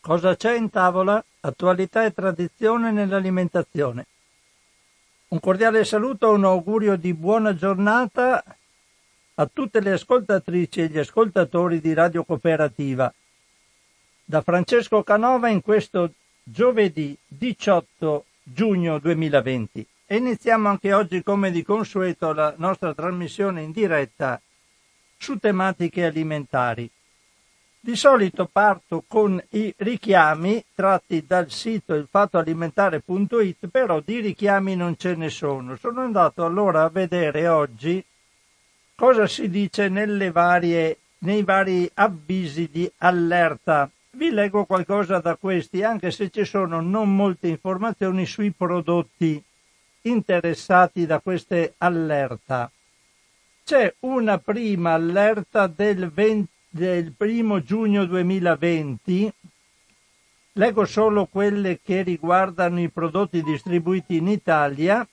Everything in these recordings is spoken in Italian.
Cosa c'è in tavola? Attualità e tradizione nell'alimentazione. Un cordiale saluto, un augurio di buona giornata a tutte le ascoltatrici e gli ascoltatori di Radio Cooperativa. Da Francesco Canova in questo giovedì 18 giugno 2020. E iniziamo anche oggi, come di consueto, la nostra trasmissione in diretta su tematiche alimentari. Di solito parto con i richiami tratti dal sito ilfattoalimentare.it, però di richiami non ce ne sono. Sono andato allora a vedere oggi cosa si dice varie, nei vari avvisi di allerta. Vi leggo qualcosa da questi, anche se ci sono non molte informazioni sui prodotti interessati da queste allerta. C'è una prima allerta del, 20, del primo giugno 2020, leggo solo quelle che riguardano i prodotti distribuiti in Italia,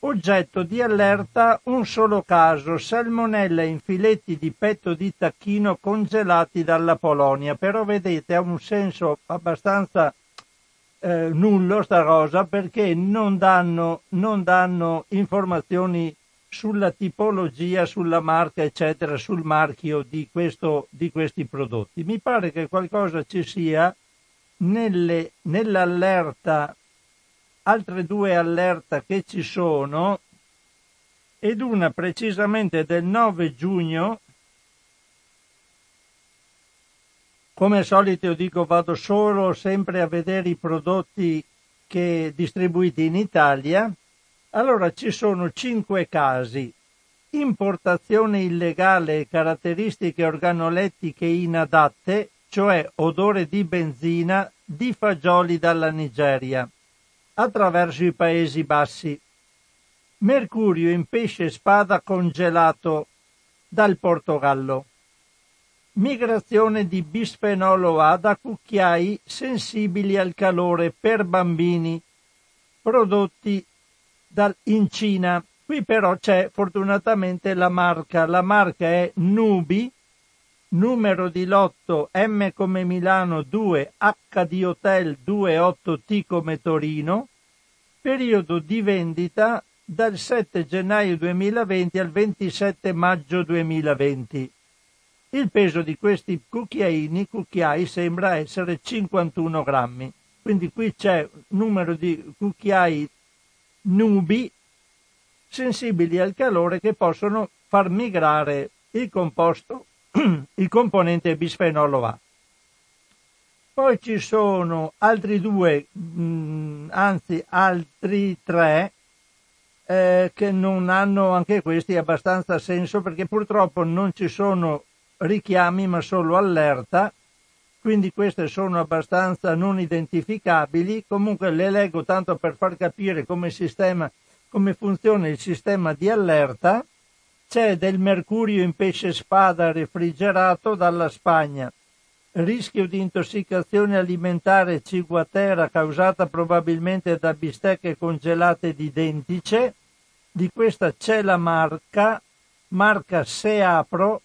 oggetto di allerta un solo caso, salmonella in filetti di petto di tacchino congelati dalla Polonia, però vedete ha un senso abbastanza eh, nullo sta cosa perché non danno, non danno informazioni sulla tipologia, sulla marca, eccetera, sul marchio di, questo, di questi prodotti. Mi pare che qualcosa ci sia nelle, nell'allerta, altre due allerta che ci sono, ed una precisamente del 9 giugno Come al solito io dico vado solo sempre a vedere i prodotti che distribuiti in Italia. Allora ci sono cinque casi. Importazione illegale e caratteristiche organolettiche inadatte, cioè odore di benzina, di fagioli dalla Nigeria, attraverso i Paesi Bassi. Mercurio in pesce spada congelato dal Portogallo Migrazione di bisfenolo A da cucchiai sensibili al calore per bambini prodotti dal, in Cina. Qui però c'è fortunatamente la marca. La marca è Nubi, numero di lotto M come Milano 2, H di Hotel 28 T come Torino, periodo di vendita dal 7 gennaio 2020 al 27 maggio 2020. Il peso di questi cucchiaini, cucchiai, sembra essere 51 grammi. Quindi qui c'è numero di cucchiai nubi sensibili al calore che possono far migrare il composto, il componente bisfenolo A. Poi ci sono altri due, mh, mm, anzi altri tre, eh, che non hanno anche questi abbastanza senso perché purtroppo non ci sono richiami ma solo allerta, quindi queste sono abbastanza non identificabili, comunque le leggo tanto per far capire come, sistema, come funziona il sistema di allerta. C'è del mercurio in pesce spada refrigerato dalla Spagna, rischio di intossicazione alimentare ciguatera causata probabilmente da bistecche congelate di dentice, di questa c'è la marca, marca Seapro,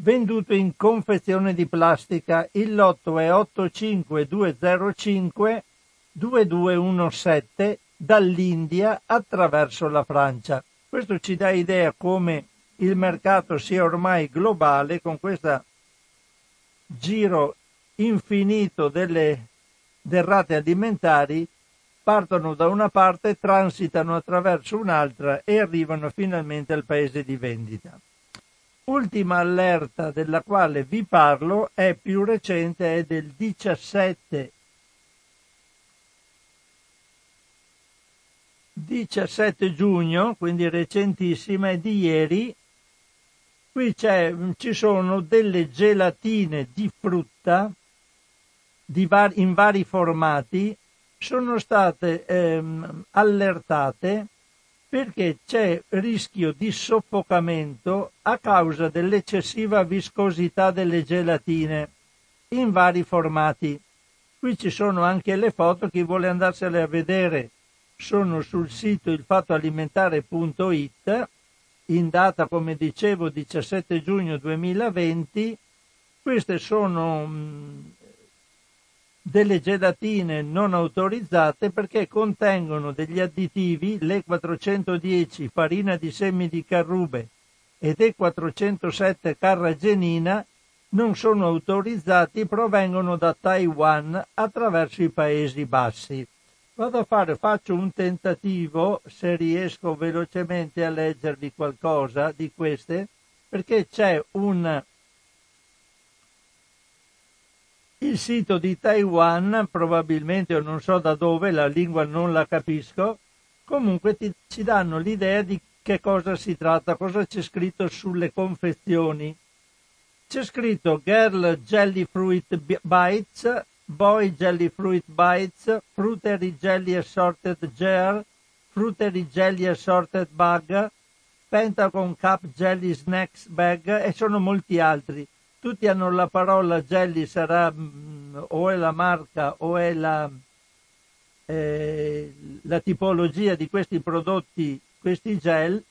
venduto in confezione di plastica. Il lotto è 85205 2217 dall'India attraverso la Francia. Questo ci dà idea come il mercato sia ormai globale con questo giro infinito delle derrate alimentari partono da una parte, transitano attraverso un'altra e arrivano finalmente al paese di vendita. Ultima allerta della quale vi parlo è più recente, è del 17 17 giugno, quindi recentissima, è di ieri. Qui ci sono delle gelatine di frutta di var- in vari formati, sono state ehm, allertate perché c'è rischio di soffocamento a causa dell'eccessiva viscosità delle gelatine in vari formati. Qui ci sono anche le foto, chi vuole andarsene a vedere sono sul sito ilfattoalimentare.it in data, come dicevo, 17 giugno 2020. Queste sono mh, mm, delle gelatine non autorizzate perché contengono degli additivi, l'E410 farina di semi di carrube ed E407 carragenina non sono autorizzati provengono da Taiwan attraverso i Paesi Bassi. Vado a fare, faccio un tentativo, se riesco velocemente a leggervi qualcosa di queste, perché c'è un... Il sito di Taiwan, probabilmente o non so da dove, la lingua non la capisco, comunque ti, ci danno l'idea di che cosa si tratta, cosa c'è scritto sulle confezioni. C'è scritto Girl Jelly Fruit Bites, Boy Jelly Fruit Bites, Fruitery Jelly Assorted Gel, Fruitery Jelly Assorted Bag, Pentagon Cup Jelly Snacks Bag e sono molti altri. Tutti hanno la parola jelly, sarà mh, mm, o è la marca o è la, eh, la tipologia di questi prodotti, questi gel,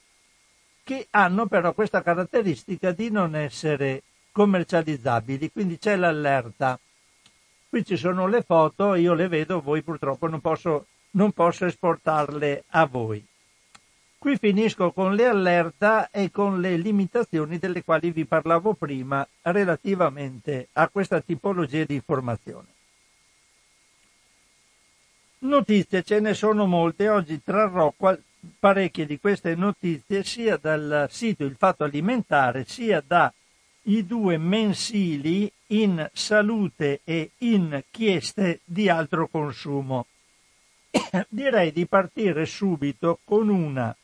che hanno però questa caratteristica di non essere commercializzabili, quindi c'è l'allerta. Qui ci sono le foto, io le vedo, voi purtroppo non posso, non posso esportarle a voi. Qui finisco con le allerta e con le limitazioni delle quali vi parlavo prima relativamente a questa tipologia di informazione. Notizie ce ne sono molte, oggi trarrò parecchie di queste notizie sia dal sito Il Fatto Alimentare sia da i due mensili in salute e inchieste di altro consumo. Direi di partire subito con una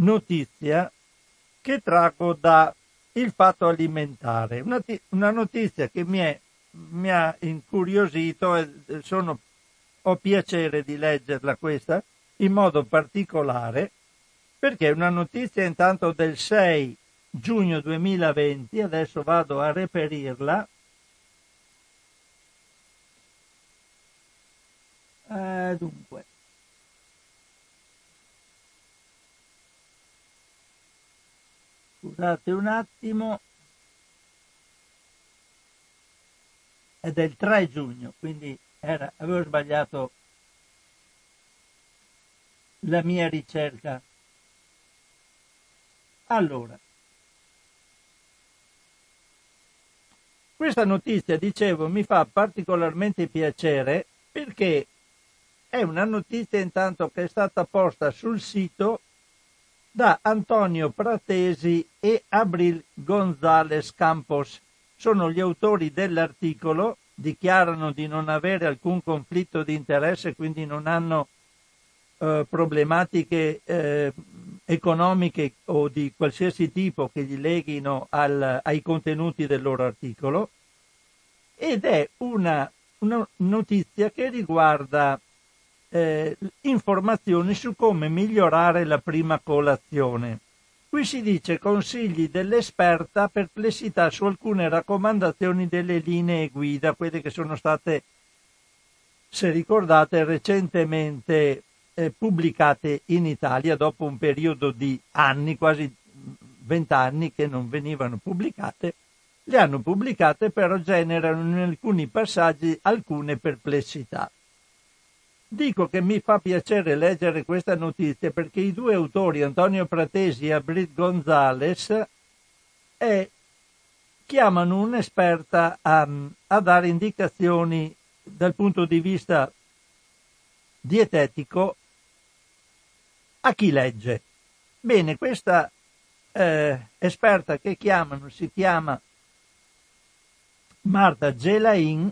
notizia che traggo da Il Fatto Alimentare, una, una notizia che mi, è, mi, ha incuriosito e sono, ho piacere di leggerla questa in modo particolare perché è una notizia intanto del 6 giugno 2020, adesso vado a reperirla. Eh, dunque. Scusate un attimo. È del 3 giugno, quindi era, avevo sbagliato la mia ricerca. Allora, Questa notizia, dicevo, mi fa particolarmente piacere perché è una notizia intanto che è stata posta sul sito da Antonio Pratesi e Abril González Campos. Sono gli autori dell'articolo, dichiarano di non avere alcun conflitto di interesse, quindi non hanno eh, problematiche eh, economiche o di qualsiasi tipo che gli leghino al, ai contenuti del loro articolo ed è una, una notizia che riguarda eh, informazioni su come migliorare la prima colazione. Qui si dice consigli dell'esperta, perplessità su alcune raccomandazioni delle linee guida, quelle che sono state, se ricordate, recentemente eh, pubblicate in Italia dopo un periodo di anni, quasi vent'anni che non venivano pubblicate, le hanno pubblicate però generano in alcuni passaggi alcune perplessità. Dico che mi fa piacere leggere questa notizia perché i due autori, Antonio Pratesi e Abrit Gonzales, eh, chiamano un'esperta a, a dare indicazioni dal punto di vista dietetico a chi legge. Bene, questa eh, esperta che chiamano si chiama Marta Gelain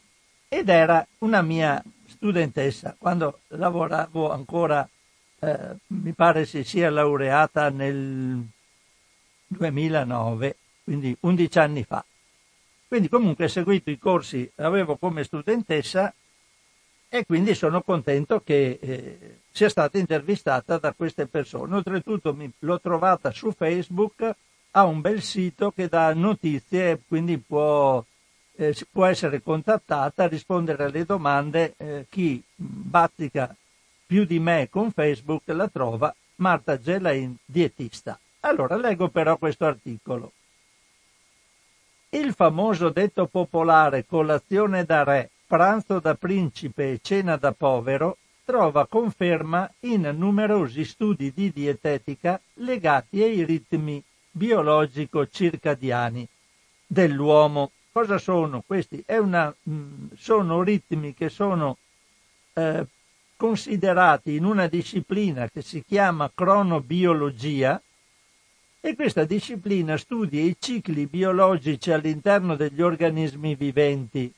ed era una mia studentessa quando lavoravo ancora, eh, mi pare si sia laureata nel 2009, quindi 11 anni fa. Quindi comunque seguito i corsi, avevo come studentessa e quindi sono contento che eh, sia stata intervistata da queste persone. Oltretutto mi, l'ho trovata su Facebook, ha un bel sito che dà notizie, quindi può, eh, può essere contattata, rispondere alle domande. Eh, chi bazzica più di me con Facebook la trova Marta Gelain, dietista. Allora leggo però questo articolo. Il famoso detto popolare colazione da re pranzo da principe e cena da povero trova conferma in numerosi studi di dietetica legati ai ritmi biologico-circadiani dell'uomo. Cosa sono questi? Una, mm, sono ritmi che sono eh, considerati in una disciplina che si chiama cronobiologia e questa disciplina studia i cicli biologici all'interno degli organismi viventi,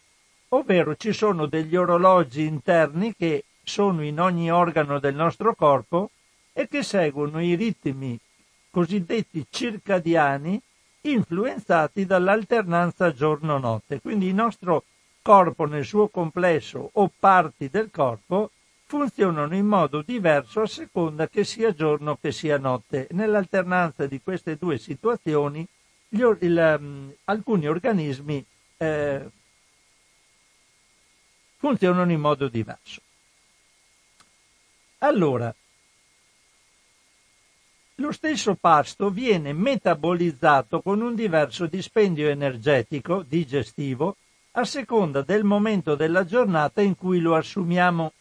ovvero ci sono degli orologi interni che sono in ogni organo del nostro corpo e che seguono i ritmi cosiddetti circadiani influenzati dall'alternanza giorno-notte. Quindi il nostro corpo nel suo complesso o parti del corpo funzionano in modo diverso a seconda che sia giorno che sia notte. Nell'alternanza di queste due situazioni gli, il, um, alcuni organismi eh, funzionano in modo diverso. Allora, lo stesso pasto viene metabolizzato con un diverso dispendio energetico digestivo a seconda del momento della giornata in cui lo assumiamo.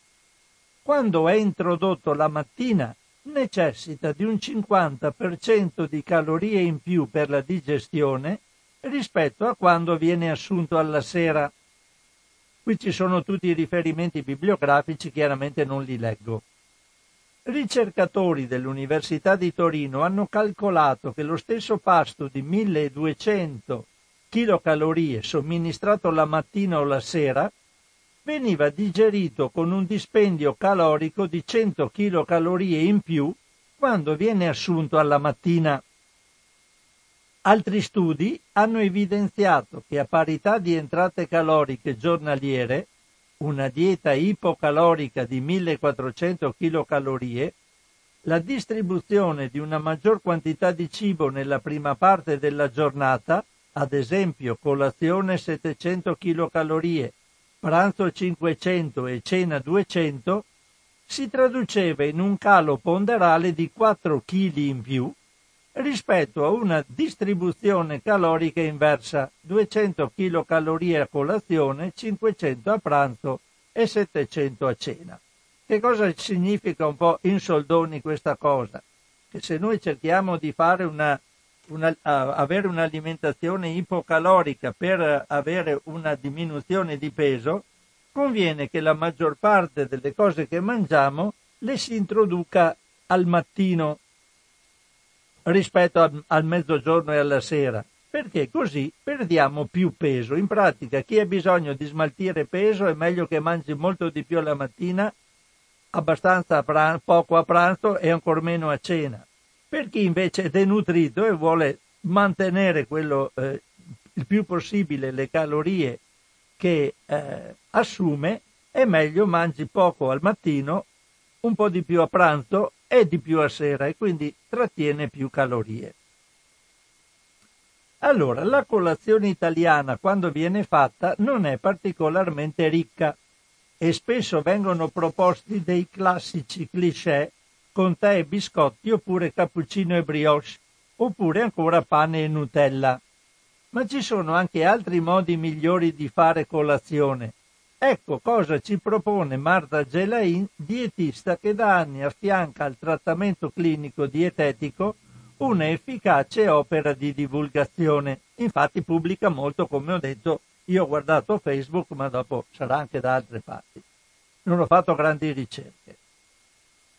Quando è introdotto la mattina necessita di un 50% di calorie in più per la digestione rispetto a quando viene assunto alla sera. Qui ci sono tutti i riferimenti bibliografici, chiaramente non li leggo. Ricercatori dell'Università di Torino hanno calcolato che lo stesso pasto di 1200 kcal somministrato la mattina o la sera veniva digerito con un dispendio calorico di 100 kcal in più quando viene assunto alla mattina. Altri studi hanno evidenziato che a parità di entrate caloriche giornaliere una dieta ipocalorica di 1400 kcal, la distribuzione di una maggior quantità di cibo nella prima parte della giornata, ad esempio colazione 700 kcal, pranzo 500 e cena 200, si traduceva in un calo ponderale di 4 kg in più rispetto a una distribuzione calorica inversa 200 kcal a colazione, 500 a pranzo e 700 a cena. Che cosa significa un po' in soldoni questa cosa? Che se noi cerchiamo di una, una, avere un'alimentazione ipocalorica per avere una diminuzione di peso, conviene che la maggior parte delle cose che mangiamo le si introduca al mattino rispetto a, al mezzogiorno e alla sera, perché così perdiamo più peso. In pratica chi ha bisogno di smaltire peso è meglio che mangi molto di più alla mattina, abbastanza a pranzo, poco a pranzo e ancora meno a cena. Per chi invece è denutrito e vuole mantenere quello, eh, il più possibile le calorie che eh, assume, è meglio mangi poco al mattino, un po' di più a pranzo e di più a sera e quindi trattiene più calorie. Allora, la colazione italiana quando viene fatta non è particolarmente ricca e spesso vengono proposti dei classici cliché con tè e biscotti oppure cappuccino e brioche oppure ancora pane e Nutella. Ma ci sono anche altri modi migliori di fare colazione Ecco cosa ci propone Marta Gelain, dietista che da anni affianca al trattamento clinico dietetico una efficace opera di divulgazione. Infatti pubblica molto, come ho detto, io ho guardato Facebook, ma dopo sarà anche da altre parti. Non ho fatto grandi ricerche.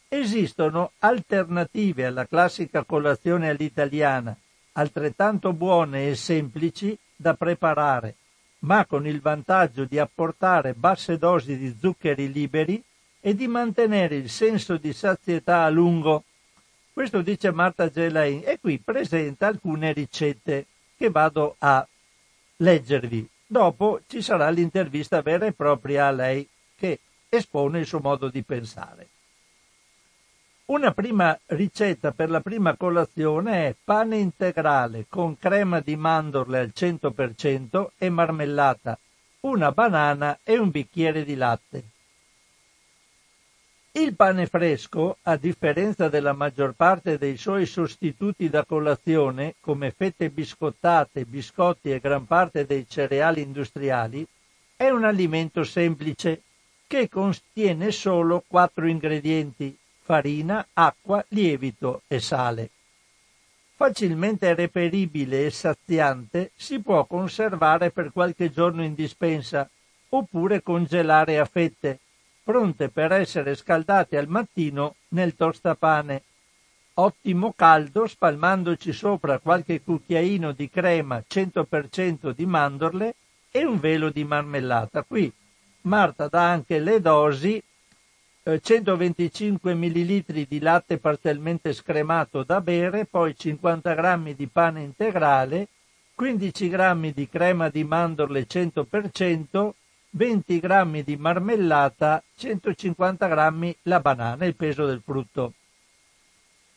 Esistono alternative alla classica colazione all'italiana, altrettanto buone e semplici da preparare ma con il vantaggio di apportare basse dosi di zuccheri liberi e di mantenere il senso di sazietà a lungo. Questo dice Marta Gelain e qui presenta alcune ricette che vado a leggervi. Dopo ci sarà l'intervista vera e propria a lei che espone il suo modo di pensare. Una prima ricetta per la prima colazione è pane integrale con crema di mandorle al 100% e marmellata, una banana e un bicchiere di latte. Il pane fresco, a differenza della maggior parte dei suoi sostituti da colazione, come fette biscottate, biscotti e gran parte dei cereali industriali, È un alimento semplice che contiene solo quattro ingredienti, farina, acqua, lievito e sale. Facilmente reperibile e saziante, si può conservare per qualche giorno in dispensa oppure congelare a fette, pronte per essere scaldate al mattino nel tostapane. Ottimo caldo, spalmandoci sopra qualche cucchiaino di crema 100% di mandorle e un velo di marmellata. Qui Marta dà anche le dosi, 125 ml di latte parzialmente scremato da bere, poi 50 g di pane integrale, 15 g di crema di mandorle 100%, 20 g di marmellata, 150 g la banana, il peso del frutto.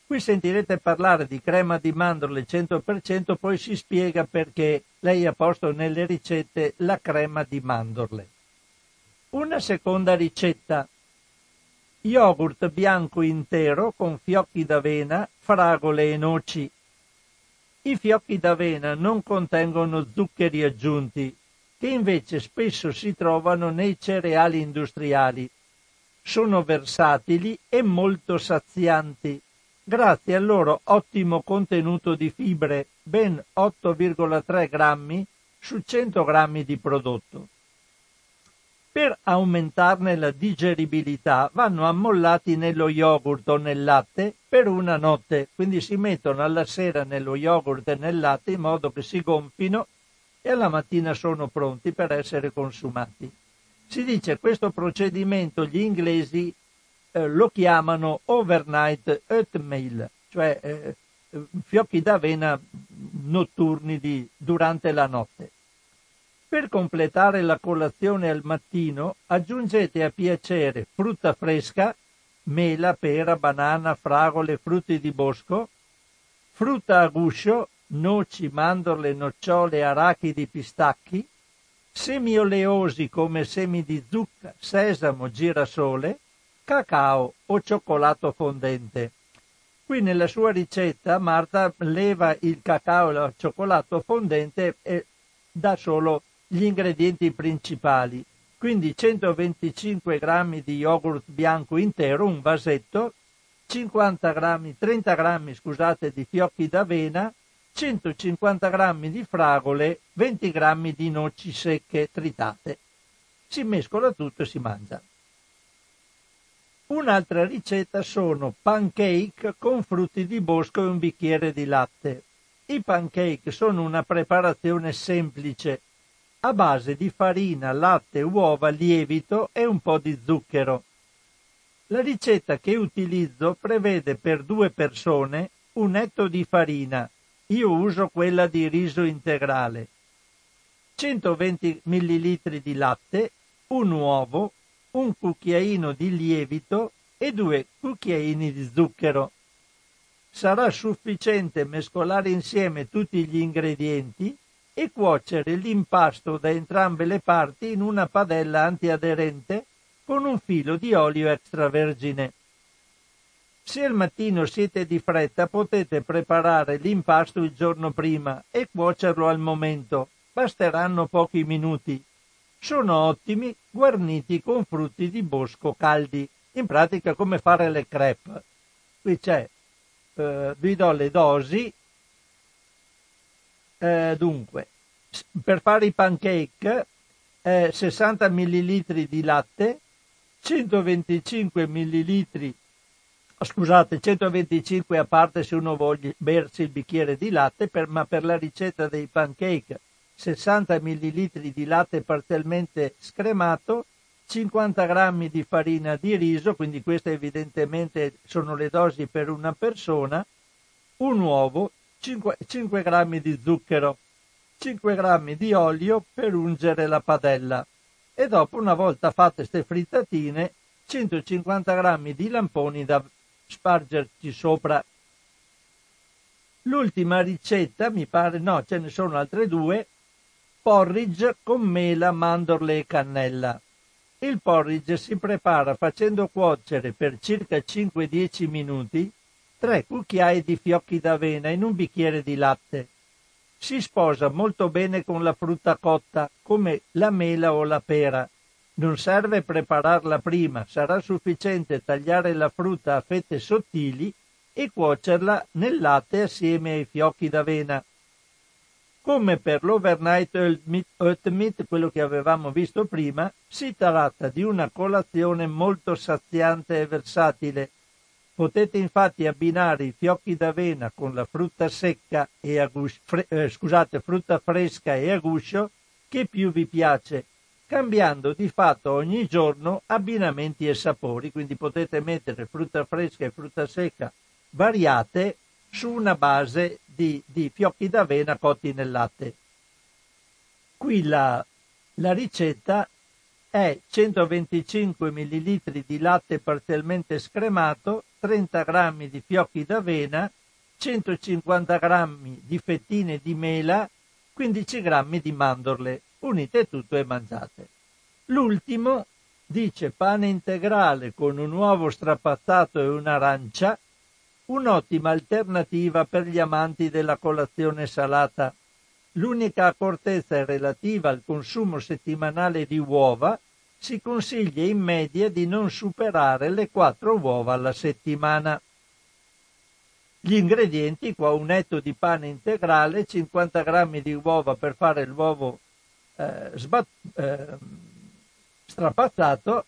Qui sentirete parlare di crema di mandorle 100%, poi si spiega perché lei ha posto nelle ricette la crema di mandorle. Una seconda ricetta. Yogurt bianco intero con fiocchi d'avena, fragole e noci. I fiocchi d'avena non contengono zuccheri aggiunti, che invece spesso si trovano nei cereali industriali. Sono versatili e molto sazianti, grazie al loro ottimo contenuto di fibre, ben 8,3 grammi su 100 grammi di prodotto. Per aumentarne la digeribilità vanno ammollati nello yogurt o nel latte per una notte, quindi si mettono alla sera nello yogurt e nel latte in modo che si gonfino e alla mattina sono pronti per essere consumati. Si dice questo procedimento gli inglesi eh, lo chiamano overnight oatmeal, cioè eh, fiocchi d'avena notturni di, durante la notte. Per completare la colazione al mattino aggiungete a piacere frutta fresca, mela, pera, banana, fragole, frutti di bosco, frutta a guscio, noci, mandorle, nocciole, arachidi, pistacchi, semi oleosi come semi di zucca, sesamo, girasole, cacao o cioccolato fondente. Qui nella sua ricetta Marta leva il cacao e il cioccolato fondente e dà solo gli ingredienti principali, quindi 125 g di yogurt bianco intero, un vasetto, 50 grammi, 30 g scusate, di fiocchi d'avena, 150 g di fragole, 20 g di noci secche tritate. Si mescola tutto e si mangia. Un'altra ricetta sono pancake con frutti di bosco e un bicchiere di latte. I pancake sono una preparazione semplice a base di farina, latte, uova, lievito e un po' di zucchero. La ricetta che utilizzo prevede per due persone un etto di farina, io uso quella di riso integrale, 120 ml di latte, un uovo, un cucchiaino di lievito e due cucchiaini di zucchero. Sarà sufficiente mescolare insieme tutti gli ingredienti e cuocere l'impasto da entrambe le parti in una padella antiaderente con un filo di olio extravergine. Se al mattino siete di fretta potete preparare l'impasto il giorno prima e cuocerlo al momento. Basteranno pochi minuti. Sono ottimi guarniti con frutti di bosco caldi. In pratica come fare le crepe. Qui c'è, eh, vi do le dosi, eh, dunque, per fare i pancake, eh, 60 ml di latte, 125 ml, scusate, 125 a parte se uno vuole bersi il bicchiere di latte, per, ma per la ricetta dei pancake 60 ml di latte parzialmente scremato, 50 g di farina di riso, quindi queste evidentemente sono le dosi per una persona, un uovo, 5, 5 g di zucchero, 5 g di olio per ungere la padella e dopo una volta fatte queste frittatine 150 g di lamponi da spargerci sopra. L'ultima ricetta, mi pare, no, ce ne sono altre due, porridge con mela, mandorle e cannella. Il porridge si prepara facendo cuocere per circa 5-10 minuti tre cucchiai di fiocchi d'avena in un bicchiere di latte. si sposa molto bene con la frutta cotta, come la mela o la pera. Non serve prepararla prima, sarà sufficiente tagliare la frutta a fette sottili e cuocerla nel latte assieme ai fiocchi d'avena. Come per l'overnight oatmeal, quello che avevamo visto prima, si tratta di una colazione molto saziante e versatile. Potete infatti abbinare i fiocchi d'avena con la frutta secca e a guscio, fre, eh, scusate, frutta fresca e a guscio che più vi piace, cambiando di fatto ogni giorno abbinamenti e sapori, quindi potete mettere frutta fresca e frutta secca variate su una base di, di fiocchi d'avena cotti nel latte. Qui la, la ricetta è 125 ml di latte parzialmente scremato, 30 g di fiocchi d'avena, 150 g di fettine di mela, 15 g di mandorle. Unite tutto e mangiate. L'ultimo dice pane integrale con un uovo strapazzato e un'arancia, un'ottima alternativa per gli amanti della colazione salata. L'unica accortezza è relativa al consumo settimanale di uova, si consiglia in media di non superare le 4 uova alla settimana. Gli ingredienti, qua un etto di pane integrale, 50 g di uova per fare l'uovo eh, sbat- eh, strapazzato,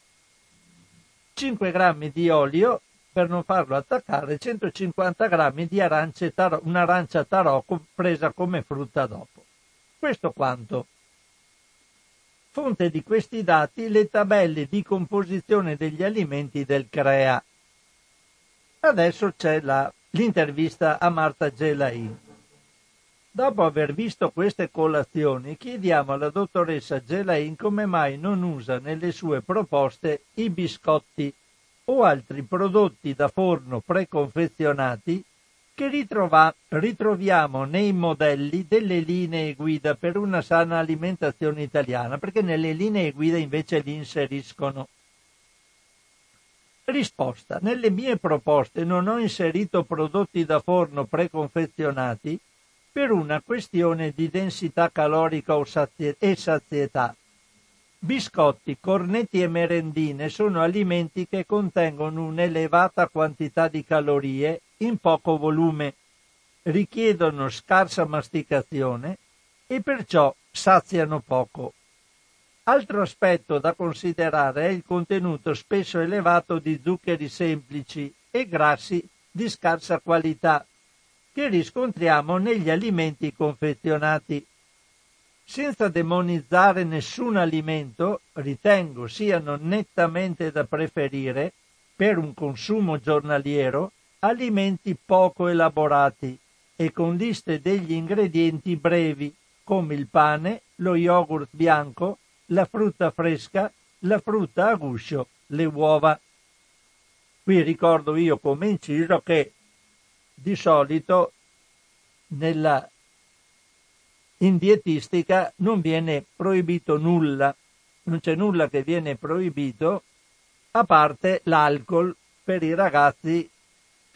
5 g di olio, per non farlo attaccare 150 grammi di arance taro, un'arancia tarocco presa come frutta dopo. Questo quanto. Fonte di questi dati le tabelle di composizione degli alimenti del CREA. Adesso c'è la, l'intervista a Marta Gelain. Dopo aver visto queste colazioni, chiediamo alla dottoressa Gelain come mai non usa nelle sue proposte i biscotti o altri prodotti da forno preconfezionati che ritrova, ritroviamo nei modelli delle linee guida per una sana alimentazione italiana, perché nelle linee guida invece li inseriscono. Risposta. Nelle mie proposte non ho inserito prodotti da forno preconfezionati per una questione di densità calorica e sazietà Biscotti, cornetti e merendine sono alimenti che contengono un'elevata quantità di calorie in poco volume, richiedono scarsa masticazione e perciò saziano poco. Altro aspetto da considerare è il contenuto spesso elevato di zuccheri semplici e grassi di scarsa qualità che riscontriamo negli alimenti confezionati. Senza demonizzare nessun alimento, ritengo siano nettamente da preferire, per un consumo giornaliero, alimenti poco elaborati e con liste degli ingredienti brevi, come il pane, lo yogurt bianco, la frutta fresca, la frutta a guscio, le uova. Qui ricordo io come inciso che di solito nella in dietistica non viene proibito nulla, non c'è nulla che viene proibito a parte l'alcol per i ragazzi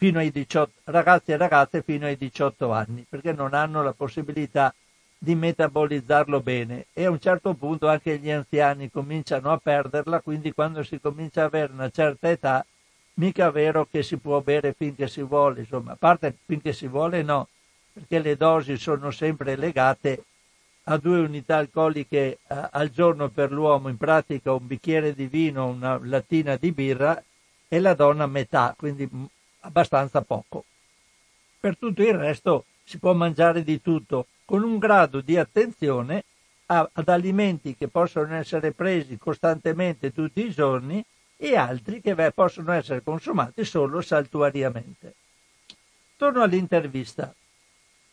fino ai 18, ragazzi e ragazze fino ai 18 anni, perché non hanno la possibilità di metabolizzarlo bene. E a un certo punto anche gli anziani cominciano a perderla, quindi quando si comincia a avere una certa età, mica è vero che si può bere finché si vuole, insomma, a parte finché si vuole no, perché le dosi sono sempre legate a due unità alcoliche eh, al giorno per l'uomo, in pratica un bicchiere di vino, una lattina di birra e la donna metà, quindi abbastanza poco. Per tutto il resto si può mangiare di tutto con un grado di attenzione a, ad alimenti che possono essere presi costantemente tutti i giorni e altri che beh, possono essere consumati solo saltuariamente. Torno all'intervista.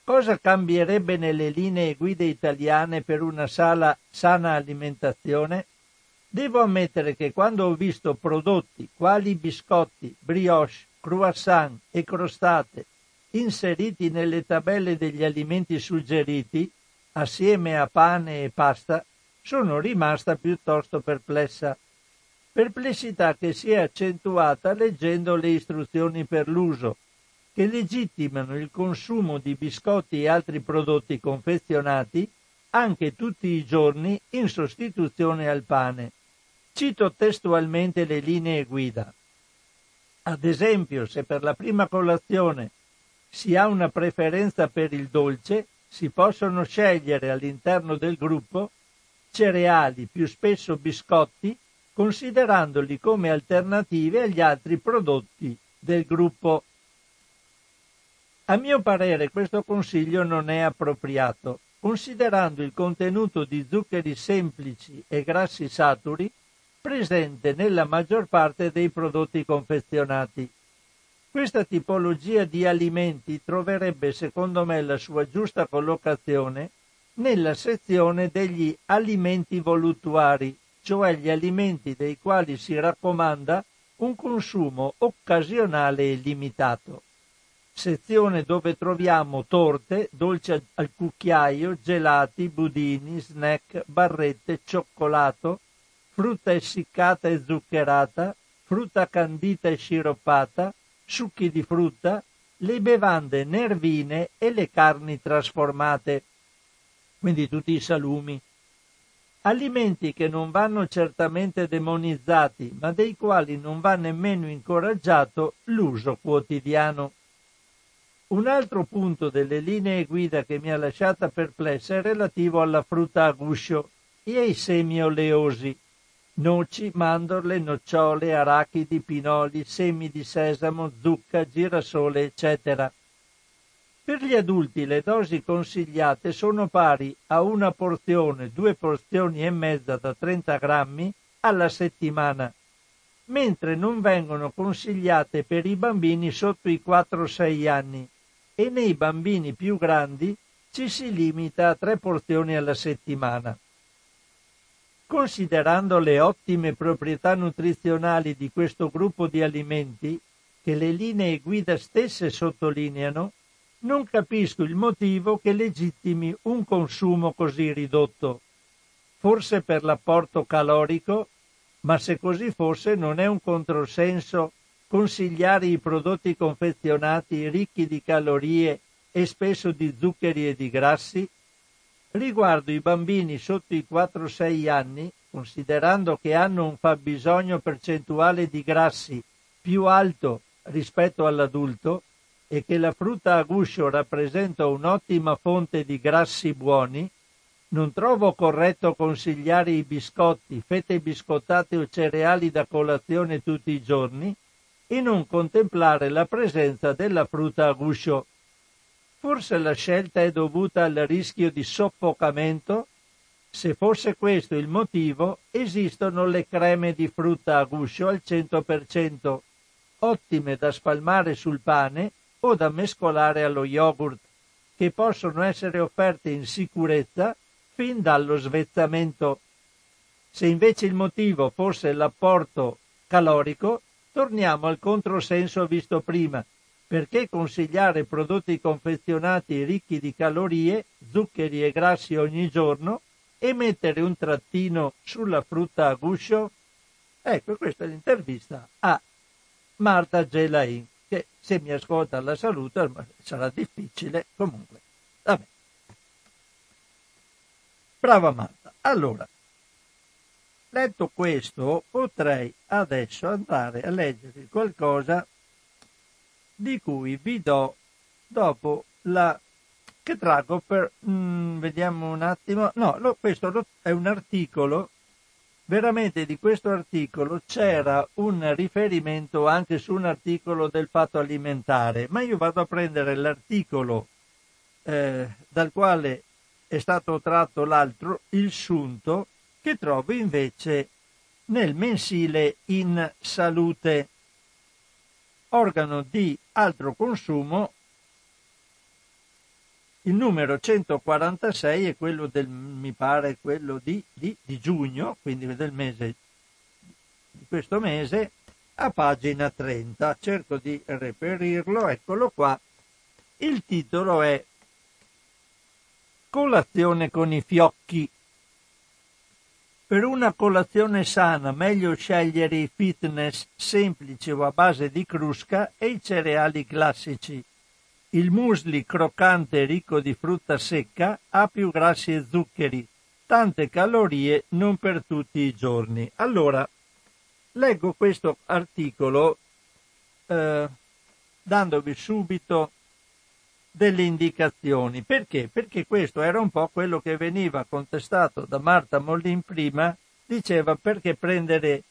Cosa cambierebbe nelle linee guida italiane per una sala, sana alimentazione? Devo ammettere che quando ho visto prodotti quali biscotti, brioche, croissant e crostate inseriti nelle tabelle degli alimenti suggeriti, assieme a pane e pasta, sono rimasta piuttosto perplessa. Perplessità che si è accentuata leggendo le istruzioni per l'uso, che legittimano il consumo di biscotti e altri prodotti confezionati anche tutti i giorni in sostituzione al pane. Cito testualmente le linee guida. Ad esempio, se per la prima colazione si ha una preferenza per il dolce, si possono scegliere all'interno del gruppo cereali, più spesso biscotti, considerandoli come alternative agli altri prodotti del gruppo. A mio parere questo consiglio non è appropriato, considerando il contenuto di zuccheri semplici e grassi saturi presente nella maggior parte dei prodotti confezionati. Questa tipologia di alimenti troverebbe secondo me la sua giusta collocazione nella sezione degli alimenti voluttuari, cioè gli alimenti dei quali si raccomanda un consumo occasionale e limitato sezione dove troviamo torte, dolci al cucchiaio, gelati, budini, snack, barrette, cioccolato, frutta essiccata e zuccherata, frutta candita e sciroppata, succhi di frutta, le bevande nervine e le carni trasformate, quindi tutti i salumi. Alimenti che non vanno certamente demonizzati, ma dei quali non va nemmeno incoraggiato l'uso quotidiano. Un altro punto delle linee guida che mi ha lasciata perplessa è relativo alla frutta a guscio e ai semi oleosi. Noci, mandorle, nocciole, arachidi, pinoli, semi di sesamo, zucca, girasole, eccetera. Per gli adulti le dosi consigliate sono pari a una porzione, due porzioni e mezza da 30 grammi alla settimana, mentre non vengono consigliate per i bambini sotto i 4-6 anni e nei bambini più grandi ci si limita a tre porzioni alla settimana. Considerando le ottime proprietà nutrizionali di questo gruppo di alimenti, che le linee guida stesse sottolineano, non capisco il motivo che legittimi un consumo così ridotto. Forse per l'apporto calorico, ma se così fosse non è un controsenso consigliare i prodotti confezionati ricchi di calorie e spesso di zuccheri e di grassi? Riguardo i bambini sotto i 4-6 anni, considerando che hanno un fabbisogno percentuale di grassi più alto rispetto all'adulto e che la frutta a guscio rappresenta un'ottima fonte di grassi buoni, non trovo corretto consigliare i biscotti, fette biscottate o cereali da colazione tutti i giorni, e non contemplare la presenza della frutta a guscio. Forse la scelta è dovuta al rischio di soffocamento? Se fosse questo il motivo, esistono le creme di frutta a guscio al 100%, ottime da spalmare sul pane o da mescolare allo yogurt, che possono essere offerte in sicurezza fin dallo svezzamento. Se invece il motivo fosse l'apporto calorico, Torniamo al controsenso visto prima. Perché consigliare prodotti confezionati ricchi di calorie, zuccheri e grassi ogni giorno e mettere un trattino sulla frutta a guscio? Ecco, questa è l'intervista a Marta Gelain, che se mi ascolta la saluta, sarà difficile comunque. Vabbè. Brava Marta. Allora, Letto questo, potrei adesso andare a leggere qualcosa di cui vi do dopo la che traggo per mm, vediamo un attimo. No lo, questo lo, è un articolo. Veramente di questo articolo c'era un riferimento anche su un articolo del fatto alimentare ma io vado a prendere l'articolo eh, dal quale è stato tratto l'altro il sunto che trovo invece nel mensile in salute, organo di altro consumo. Il numero 146 è quello del, mi pare, quello di, di, di giugno, quindi del mese, di questo mese, a pagina 30. Cerco di reperirlo, eccolo qua. Il titolo è Colazione con i fiocchi Per una colazione sana meglio scegliere i fitness semplici o a base di crusca e i cereali classici. Il muesli croccante ricco di frutta secca ha più grassi e zuccheri, tante calorie non per tutti i giorni. Allora, leggo questo articolo eh, dandovi subito delle indicazioni. Perché? Perché questo era un po' quello che veniva contestato da Marta Mollin prima, diceva perché prendere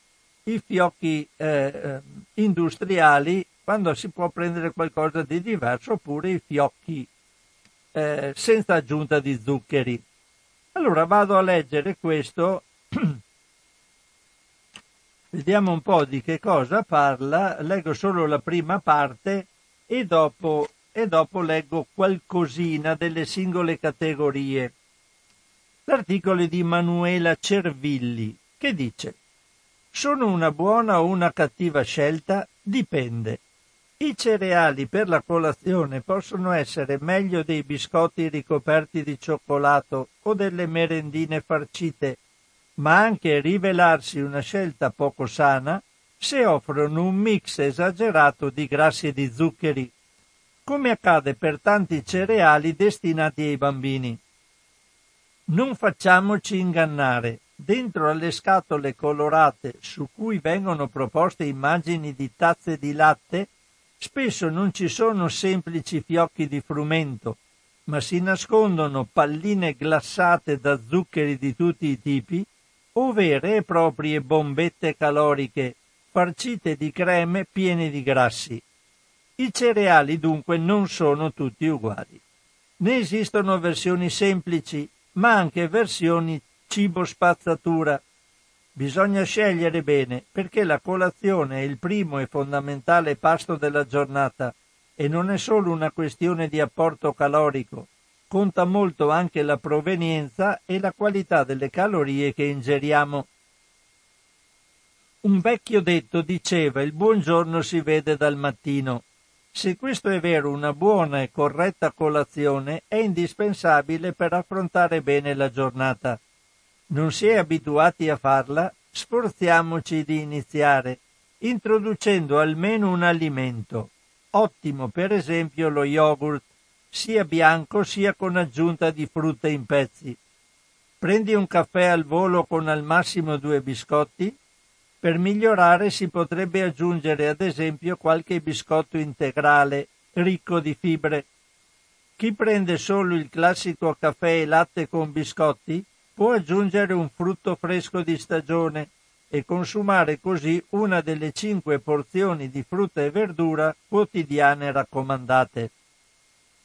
i fiocchi eh, eh, industriali quando si può prendere qualcosa di diverso oppure i fiocchi eh, senza aggiunta di zuccheri. Allora vado a leggere questo, vediamo un po' di che cosa parla, leggo solo la prima parte e dopo e dopo leggo qualcosina delle singole categorie. L'articolo è di Manuela Cervilli che dice Sono una buona o una cattiva scelta? Dipende. I cereali per la colazione possono essere meglio dei biscotti ricoperti di cioccolato o delle merendine farcite, ma anche rivelarsi una scelta poco sana se offrono un mix esagerato di grassi e di zuccheri come accade per tanti cereali destinati ai bambini. Non facciamoci ingannare. Dentro alle scatole colorate su cui vengono proposte immagini di tazze di latte, spesso non ci sono semplici fiocchi di frumento, ma si nascondono palline glassate da zuccheri di tutti i tipi o vere e proprie bombette caloriche farcite di creme piene di grassi. I cereali dunque non sono tutti uguali. Ne esistono versioni semplici, ma anche versioni cibo spazzatura. Bisogna scegliere bene perché la colazione è il primo e fondamentale pasto della giornata e non è solo una questione di apporto calorico, conta molto anche la provenienza e la qualità delle calorie che ingeriamo. Un vecchio detto diceva il buongiorno si vede dal mattino. Se questo è vero, una buona e corretta colazione è indispensabile per affrontare bene la giornata. Non si è abituati a farla? Sforziamoci di iniziare, introducendo almeno un alimento. Ottimo, per esempio, lo yogurt, sia bianco sia con aggiunta di frutta in pezzi. Prendi un caffè al volo con al massimo due biscotti? Per migliorare si potrebbe aggiungere ad esempio qualche biscotto integrale ricco di fibre. Chi prende solo il classico caffè e latte con biscotti può aggiungere un frutto fresco di stagione e consumare così una delle cinque porzioni di frutta e verdura quotidiane raccomandate.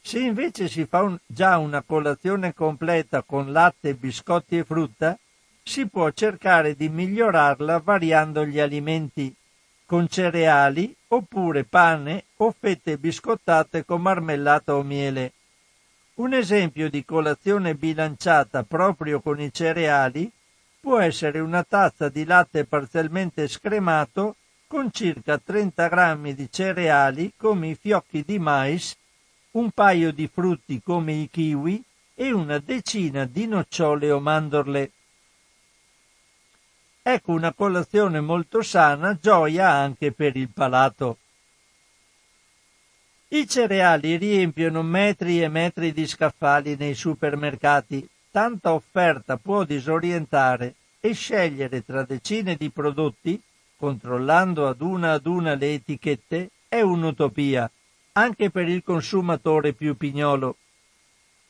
Se invece si fa un, già una colazione completa con latte, biscotti e frutta, si può cercare di migliorarla variando gli alimenti con cereali oppure pane o fette biscottate con marmellata o miele. Un esempio di colazione bilanciata proprio con i cereali può essere una tazza di latte parzialmente scremato con circa 30 grammi di cereali come i fiocchi di mais, un paio di frutti come i kiwi e una decina di nocciole o mandorle. Ecco una colazione molto sana, gioia anche per il palato. I cereali riempiono metri e metri di scaffali nei supermercati. Tanta offerta può disorientare e scegliere tra decine di prodotti, controllando ad una ad una le etichette, è un'utopia, anche per il consumatore più pignolo.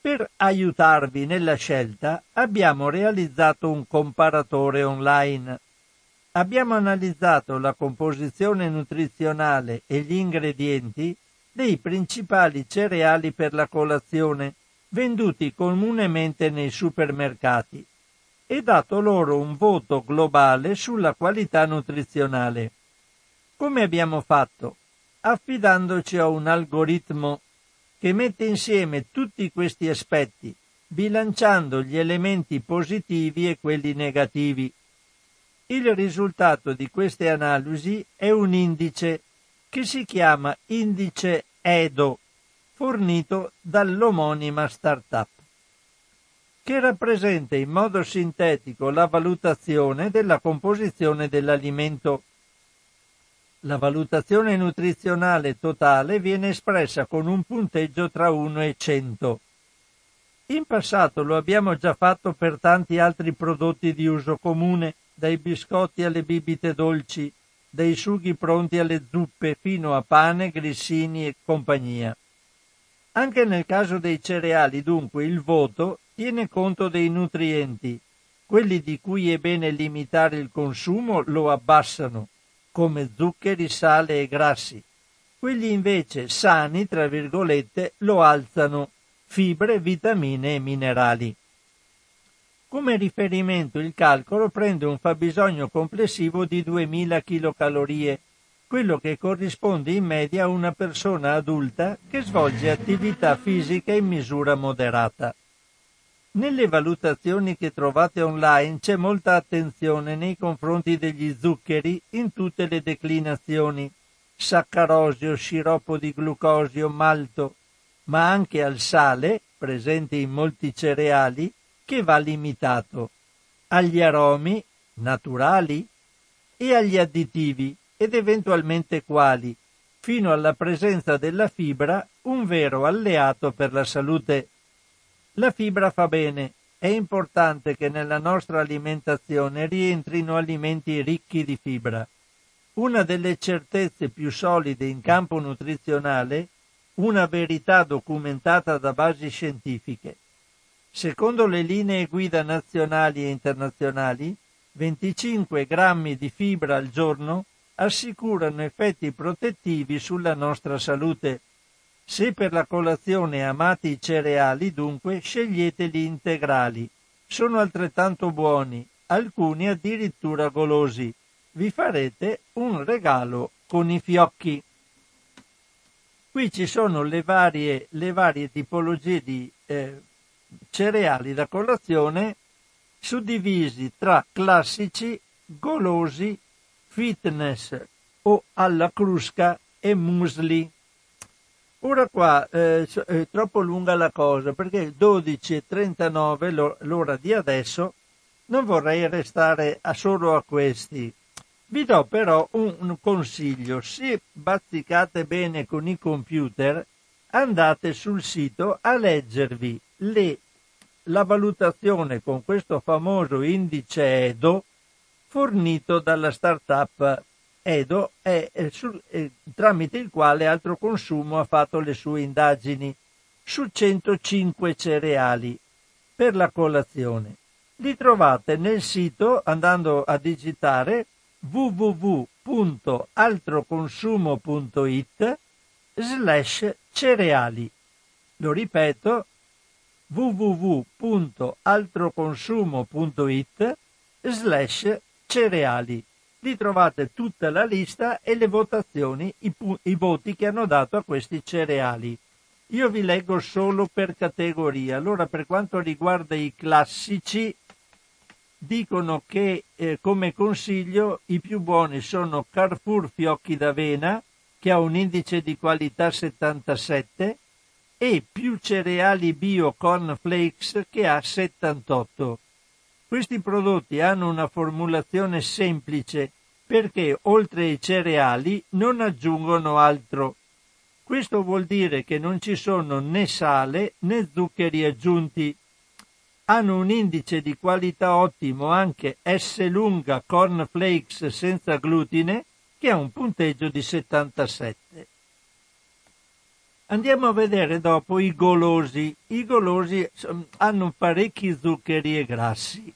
Per aiutarvi nella scelta abbiamo realizzato un comparatore online. Abbiamo analizzato la composizione nutrizionale e gli ingredienti dei principali cereali per la colazione venduti comunemente nei supermercati e dato loro un voto globale sulla qualità nutrizionale. Come abbiamo fatto? Affidandoci a un algoritmo che mette insieme tutti questi aspetti, bilanciando gli elementi positivi e quelli negativi. Il risultato di queste analisi è un indice che si chiama indice EDO, fornito dall'omonima startup. che rappresenta in modo sintetico la valutazione della composizione dell'alimento. La valutazione nutrizionale totale viene espressa con un punteggio tra 1 e 100. In passato lo abbiamo già fatto per tanti altri prodotti di uso comune, dai biscotti alle bibite dolci, dai sughi pronti alle zuppe fino a pane, grissini e compagnia. Anche nel caso dei cereali, dunque, il voto tiene conto dei nutrienti. Quelli di cui è bene limitare il consumo lo abbassano, come zuccheri, sale e grassi. Quelli invece sani, tra virgolette, lo alzano, fibre, vitamine e minerali. Come riferimento il calcolo prende un fabbisogno complessivo di 2000 kcal, quello che corrisponde in media a una persona adulta che svolge attività fisica in misura moderata. Nelle valutazioni che trovate online c'è molta attenzione nei confronti degli zuccheri in tutte le declinazioni, saccarosio, sciroppo di glucosio, malto, ma anche al sale, presente in molti cereali, che va limitato, agli aromi naturali e agli additivi ed eventualmente quali, fino alla presenza della fibra, un vero alleato per la salute. La fibra fa bene, è importante che nella nostra alimentazione rientrino alimenti ricchi di fibra. Una delle certezze più solide in campo nutrizionale, una verità documentata da basi scientifiche. Secondo le linee guida nazionali e internazionali, 25 grammi di fibra al giorno assicurano effetti protettivi sulla nostra salute. Se per la colazione amate i cereali, dunque sceglieteli integrali. Sono altrettanto buoni, alcuni addirittura golosi. Vi farete un regalo con i fiocchi. Qui ci sono le varie, le varie tipologie di eh, cereali da colazione suddivisi tra classici, golosi, fitness o alla crusca e musli. Ora qua eh, è troppo lunga la cosa perché 12.39 l'ora di adesso non vorrei restare a solo a questi. Vi do però un, un consiglio, se bazzicate bene con i computer andate sul sito a leggervi le, la valutazione con questo famoso indice EDO fornito dalla startup Edo è, è, è, tramite il quale Altro Consumo ha fatto le sue indagini su 105 cereali per la colazione. Li trovate nel sito andando a digitare www.altroconsumo.it slash cereali. Lo ripeto, www.altroconsumo.it slash cereali. Lì trovate tutta la lista e le votazioni, i, i voti che hanno dato a questi cereali. Io vi leggo solo per categoria. Allora, per quanto riguarda i classici, dicono che eh, come consiglio i più buoni sono Carrefour Fiocchi d'Avena, che ha un indice di qualità 77, e più cereali bio cornflakes che ha 78. Questi prodotti hanno una formulazione semplice perché oltre ai cereali non aggiungono altro. Questo vuol dire che non ci sono né sale né zuccheri aggiunti. Hanno un indice di qualità ottimo anche S lunga cornflakes senza glutine che ha un punteggio di 77. Andiamo a vedere dopo i golosi. I golosi hanno parecchi zuccheri e grassi.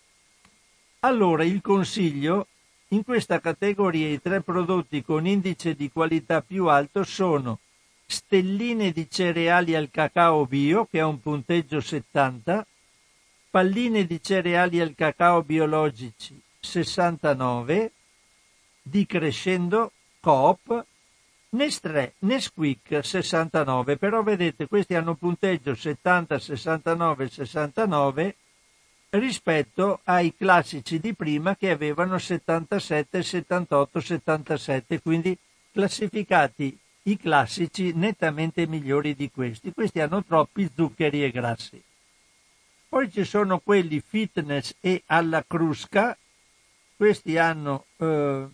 Allora il consiglio in questa categoria i tre prodotti con indice di qualità più alto sono stelline di cereali al cacao bio che ha un punteggio 70, palline di cereali al cacao biologici 69, di Crescendo, Coop Nestlé, Nesquik 69, però vedete questi hanno punteggio 70, 69, 69 rispetto ai classici di prima che avevano 77, 78, 77, quindi classificati i classici nettamente migliori di questi. Questi hanno troppi zuccheri e grassi. Poi ci sono quelli fitness e alla crusca, questi hanno eh,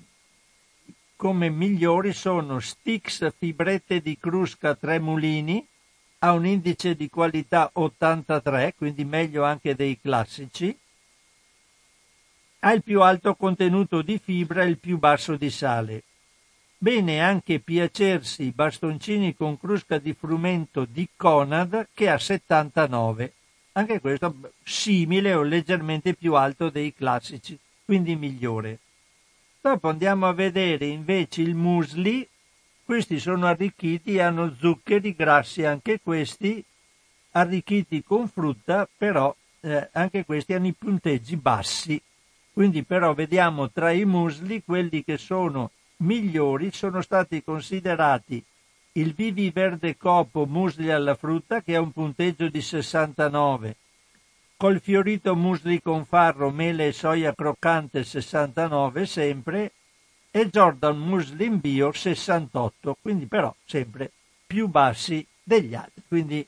come migliori sono Stix fibrette di crusca 3 mulini, ha un indice di qualità 83, quindi meglio anche dei classici, ha il più alto contenuto di fibra e il più basso di sale. Bene anche piacersi i bastoncini con crusca di frumento di Conad che ha 79. Anche questo simile o leggermente più alto dei classici, quindi migliore. Dopo andiamo a vedere invece il musli. Questi sono arricchiti, hanno zuccheri grassi anche questi, arricchiti con frutta, però eh, anche questi hanno i punteggi bassi. Quindi però vediamo tra i musli quelli che sono migliori sono stati considerati il Vivi Verde Copo Musli alla frutta che ha un punteggio di 69, col fiorito musli con farro, mele e soia croccante 69 sempre e Jordan Muslin Bio 68, quindi però sempre più bassi degli altri, quindi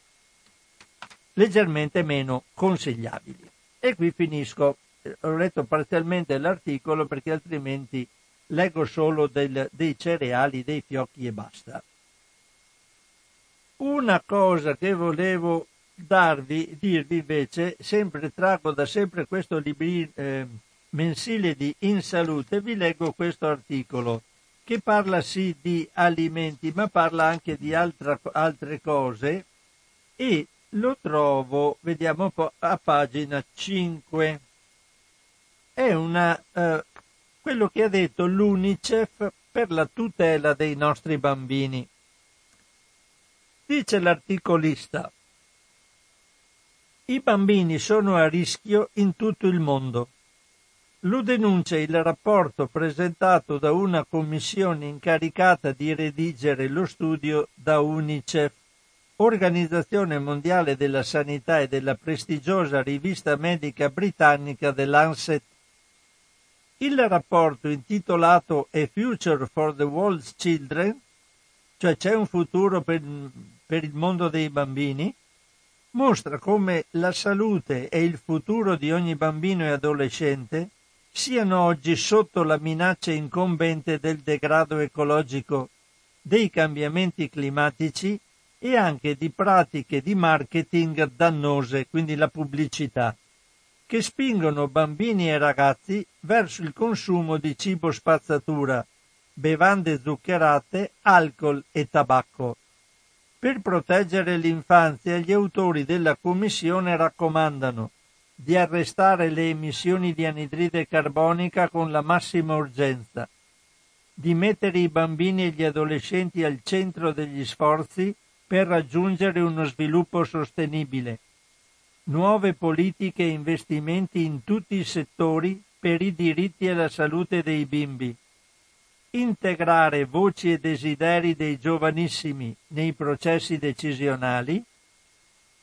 leggermente meno consigliabili. E qui finisco ho letto parzialmente l'articolo perché altrimenti leggo solo del, dei cereali, dei fiocchi e basta. Una cosa che volevo darvi, dirvi invece, sempre traggo da sempre questo libri, eh, mensile di In Salute, vi leggo questo articolo che parla sì di alimenti, ma parla anche di altra, altre cose e lo trovo, vediamo un po', a pagina 5 è una, eh, quello che ha detto l'UNICEF per la tutela dei nostri bambini. Dice l'articolista, i bambini sono a rischio in tutto il mondo. Lo denuncia il rapporto presentato da una commissione incaricata di redigere lo studio da UNICEF, Organizzazione Mondiale della Sanità e della prestigiosa rivista medica britannica The Lancet. Il rapporto intitolato A Future for the World's Children, cioè c'è un futuro per, per il mondo dei bambini, mostra come la salute e il futuro di ogni bambino e adolescente siano oggi sotto la minaccia incombente del degrado ecologico, dei cambiamenti climatici e anche di pratiche di marketing dannose, quindi la pubblicità che spingono bambini e ragazzi verso il consumo di cibo spazzatura, bevande zuccherate, alcol e tabacco. Per proteggere l'infanzia gli autori della Commissione raccomandano di arrestare le emissioni di anidride carbonica con la massima urgenza, di mettere i bambini e gli adolescenti al centro degli sforzi per raggiungere uno sviluppo sostenibile, nuove politiche e investimenti in tutti i settori per i diritti e la salute dei bimbi, integrare voci e desideri dei giovanissimi nei processi decisionali,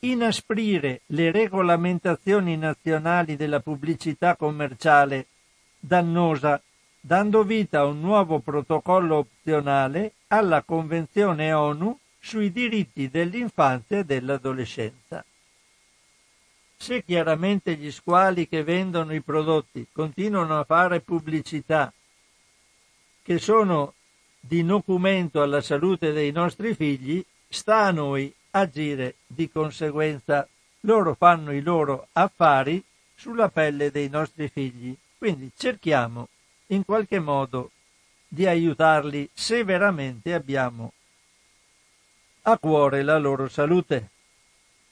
inasprire le regolamentazioni nazionali della pubblicità commerciale dannosa, dando vita a un nuovo protocollo opzionale alla Convenzione ONU sui diritti dell'infanzia e dell'adolescenza. Se chiaramente gli squali che vendono i prodotti continuano a fare pubblicità che sono di documento alla salute dei nostri figli, sta a noi agire di conseguenza. Loro fanno i loro affari sulla pelle dei nostri figli. Quindi cerchiamo in qualche modo di aiutarli se veramente abbiamo a cuore la loro salute,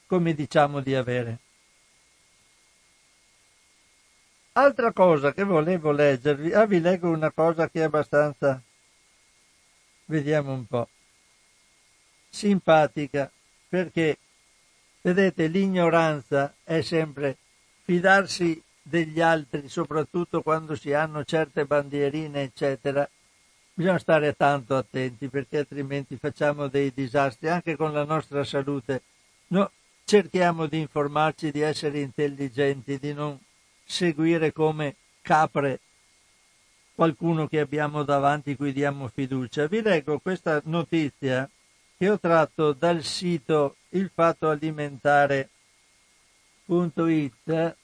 come diciamo di avere. Altra cosa che volevo leggervi, ah vi leggo una cosa che è abbastanza, vediamo un po', simpatica, perché vedete l'ignoranza è sempre fidarsi degli altri, soprattutto quando si hanno certe bandierine, eccetera, bisogna stare tanto attenti perché altrimenti facciamo dei disastri anche con la nostra salute. No, cerchiamo di informarci, di essere intelligenti, di non seguire come capre qualcuno che abbiamo davanti cui diamo fiducia. Vi leggo questa notizia che ho tratto dal sito Il Fatto Alimentare www.it,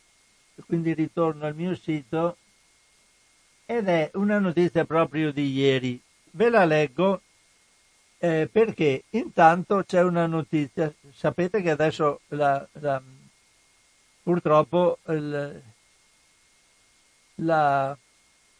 quindi ritorno al mio sito, ed è una notizia proprio di ieri. Ve la leggo eh, perché intanto c'è una notizia. Sapete che adesso la, la, purtroppo il, la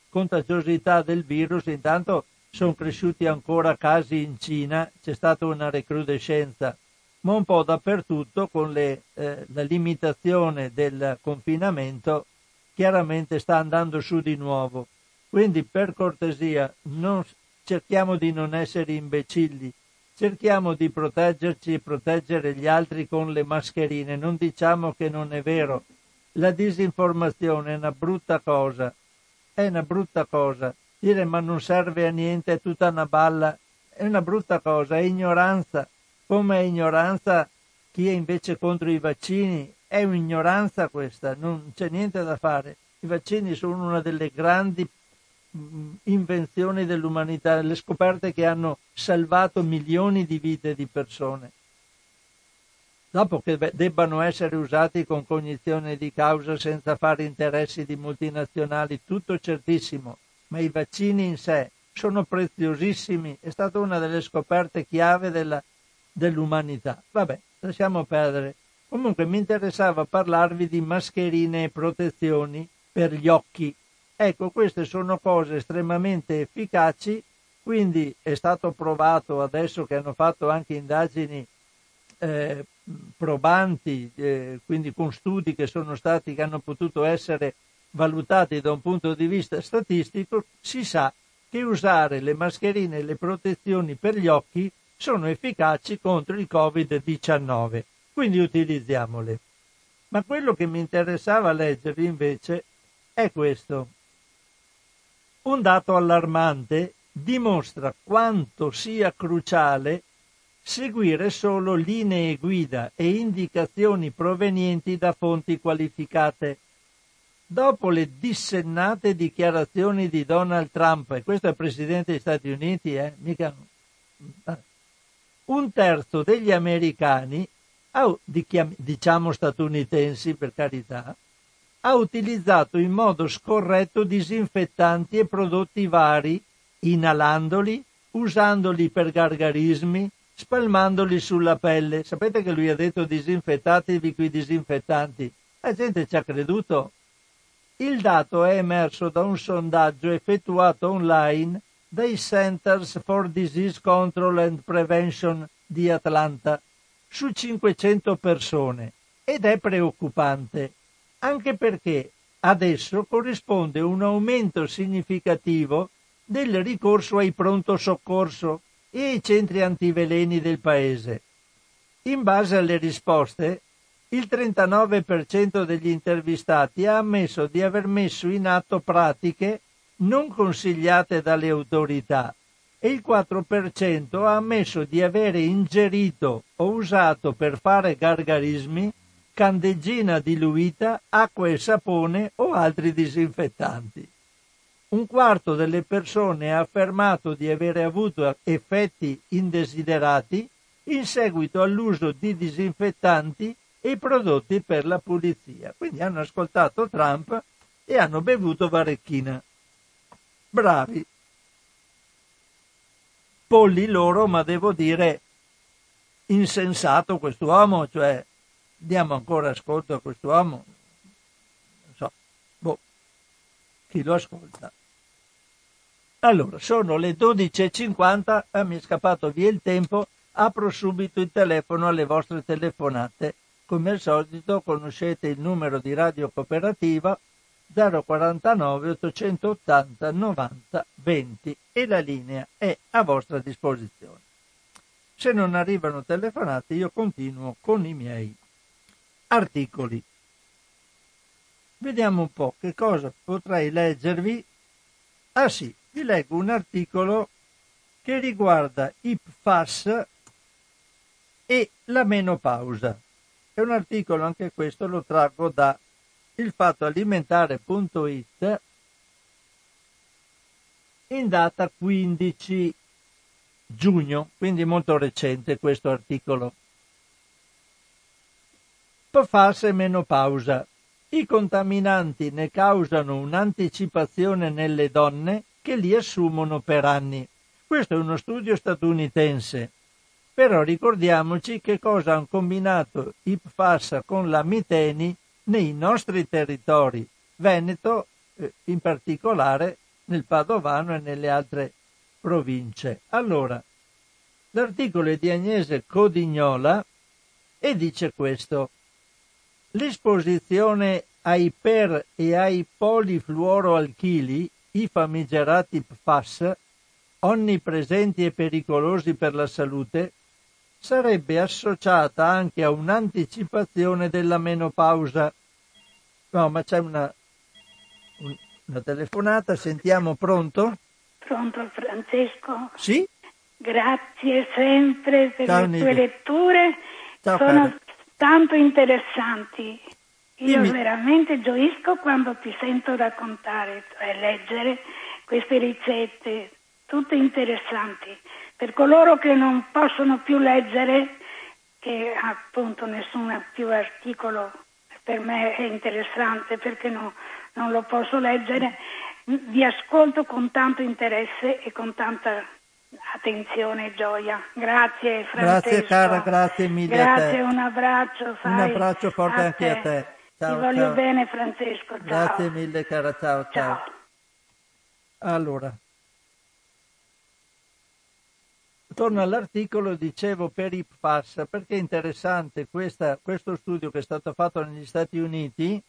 contagiosità del virus intanto sono cresciuti ancora casi in Cina, c'è stata una recrudescenza ma un po' dappertutto con le, eh, la limitazione del confinamento chiaramente sta andando su di nuovo. Quindi per cortesia non, cerchiamo di non essere imbecilli, cerchiamo di proteggerci e proteggere gli altri con le mascherine, non diciamo che non è vero. La disinformazione è una brutta cosa, è una brutta cosa. Dire ma non serve a niente, è tutta una balla, è una brutta cosa, è ignoranza come ignoranza chi è invece contro i vaccini. È un'ignoranza questa, non c'è niente da fare. I vaccini sono una delle grandi mm, invenzioni dell'umanità, le scoperte che hanno salvato milioni di vite di persone. Dopo che debbano essere usati con cognizione di causa senza fare interessi di multinazionali, tutto certissimo, ma i vaccini in sé sono preziosissimi, è stata una delle scoperte chiave della dell'umanità. Vabbè, lasciamo perdere. Comunque mi interessava parlarvi di mascherine e protezioni per gli occhi. Ecco, queste sono cose estremamente efficaci, quindi è stato provato adesso che hanno fatto anche indagini eh, probanti, eh, quindi con studi che sono stati, che hanno potuto essere valutati da un punto di vista statistico, si sa che usare le mascherine e le protezioni per gli occhi sono efficaci contro il Covid-19, quindi utilizziamole. Ma quello che mi interessava leggervi invece è questo. Un dato allarmante dimostra quanto sia cruciale seguire solo linee guida e indicazioni provenienti da fonti qualificate. Dopo le dissennate dichiarazioni di Donald Trump, e questo è il Presidente degli Stati Uniti, eh, mica un terzo degli americani, diciamo statunitensi per carità, ha utilizzato in modo scorretto disinfettanti e prodotti vari, inalandoli, usandoli per gargarismi, spalmandoli sulla pelle. Sapete che lui ha detto disinfettatevi qui disinfettanti. La gente ci ha creduto. Il dato è emerso da un sondaggio effettuato online dai Centers for Disease Control and Prevention di Atlanta su 500 persone ed è preoccupante, anche perché adesso corrisponde un aumento significativo del ricorso ai pronto soccorso e ai centri antiveleni del paese. In base alle risposte, il 39% degli intervistati ha ammesso di aver messo in atto pratiche non consigliate dalle autorità e il 4% ha ammesso di avere ingerito o usato per fare gargarismi candeggina diluita, acqua e sapone o altri disinfettanti. Un quarto delle persone ha affermato di avere avuto effetti indesiderati in seguito all'uso di disinfettanti e prodotti per la pulizia. Quindi hanno ascoltato Trump e hanno bevuto varecchina bravi. Polli loro, ma devo dire insensato quest'uomo, cioè diamo ancora ascolto a quest'uomo. Non so, boh, chi lo ascolta. Allora, sono le 12.50, ah, mi è scappato via il tempo, apro subito il telefono alle vostre telefonate. Come al solito conoscete il numero di Radio Cooperativa 049 880 90 20 e la linea è a vostra disposizione. Se non arrivano telefonate io continuo con i miei articoli. Vediamo un po' che cosa potrei leggervi. Ah sì, vi leggo un articolo che riguarda i PFAS e la menopausa. È un articolo, anche questo lo traggo da il fatto alimentare.it in data 15 giugno, quindi molto recente questo articolo. PFAS e menopausa. I contaminanti ne causano un'anticipazione nelle donne che li assumono per anni. Questo è uno studio statunitense. Però ricordiamoci che cosa hanno combinato i PFAS con la miteni nei nostri territori, Veneto eh, in particolare, nel Padovano e nelle altre province. Allora, l'articolo è di Agnese Codignola e dice questo. L'esposizione ai per e ai polifluoroalchili, i famigerati PFAS, onnipresenti e pericolosi per la salute, sarebbe associata anche a un'anticipazione della menopausa. No, ma c'è una, una telefonata, sentiamo, pronto? Pronto Francesco? Sì? Grazie sempre per Ciao, le Nidi. tue letture, Ciao, sono cara. tanto interessanti. Io Dimmi. veramente gioisco quando ti sento raccontare, cioè leggere queste ricette, tutte interessanti. Per coloro che non possono più leggere, che appunto nessun più articolo per me è interessante perché no- non lo posso leggere, vi ascolto con tanto interesse e con tanta attenzione e gioia. Grazie Francesco. Grazie cara, grazie mille a te. Grazie, un abbraccio. sai, Un abbraccio forte anche a te. Ciao, Ti voglio ciao. bene Francesco. Ciao. Grazie mille cara, ciao, ciao. Ciao. Allora, torno all'articolo, dicevo per i PFAS, perché è interessante questa- questo studio che è stato fatto negli Stati Uniti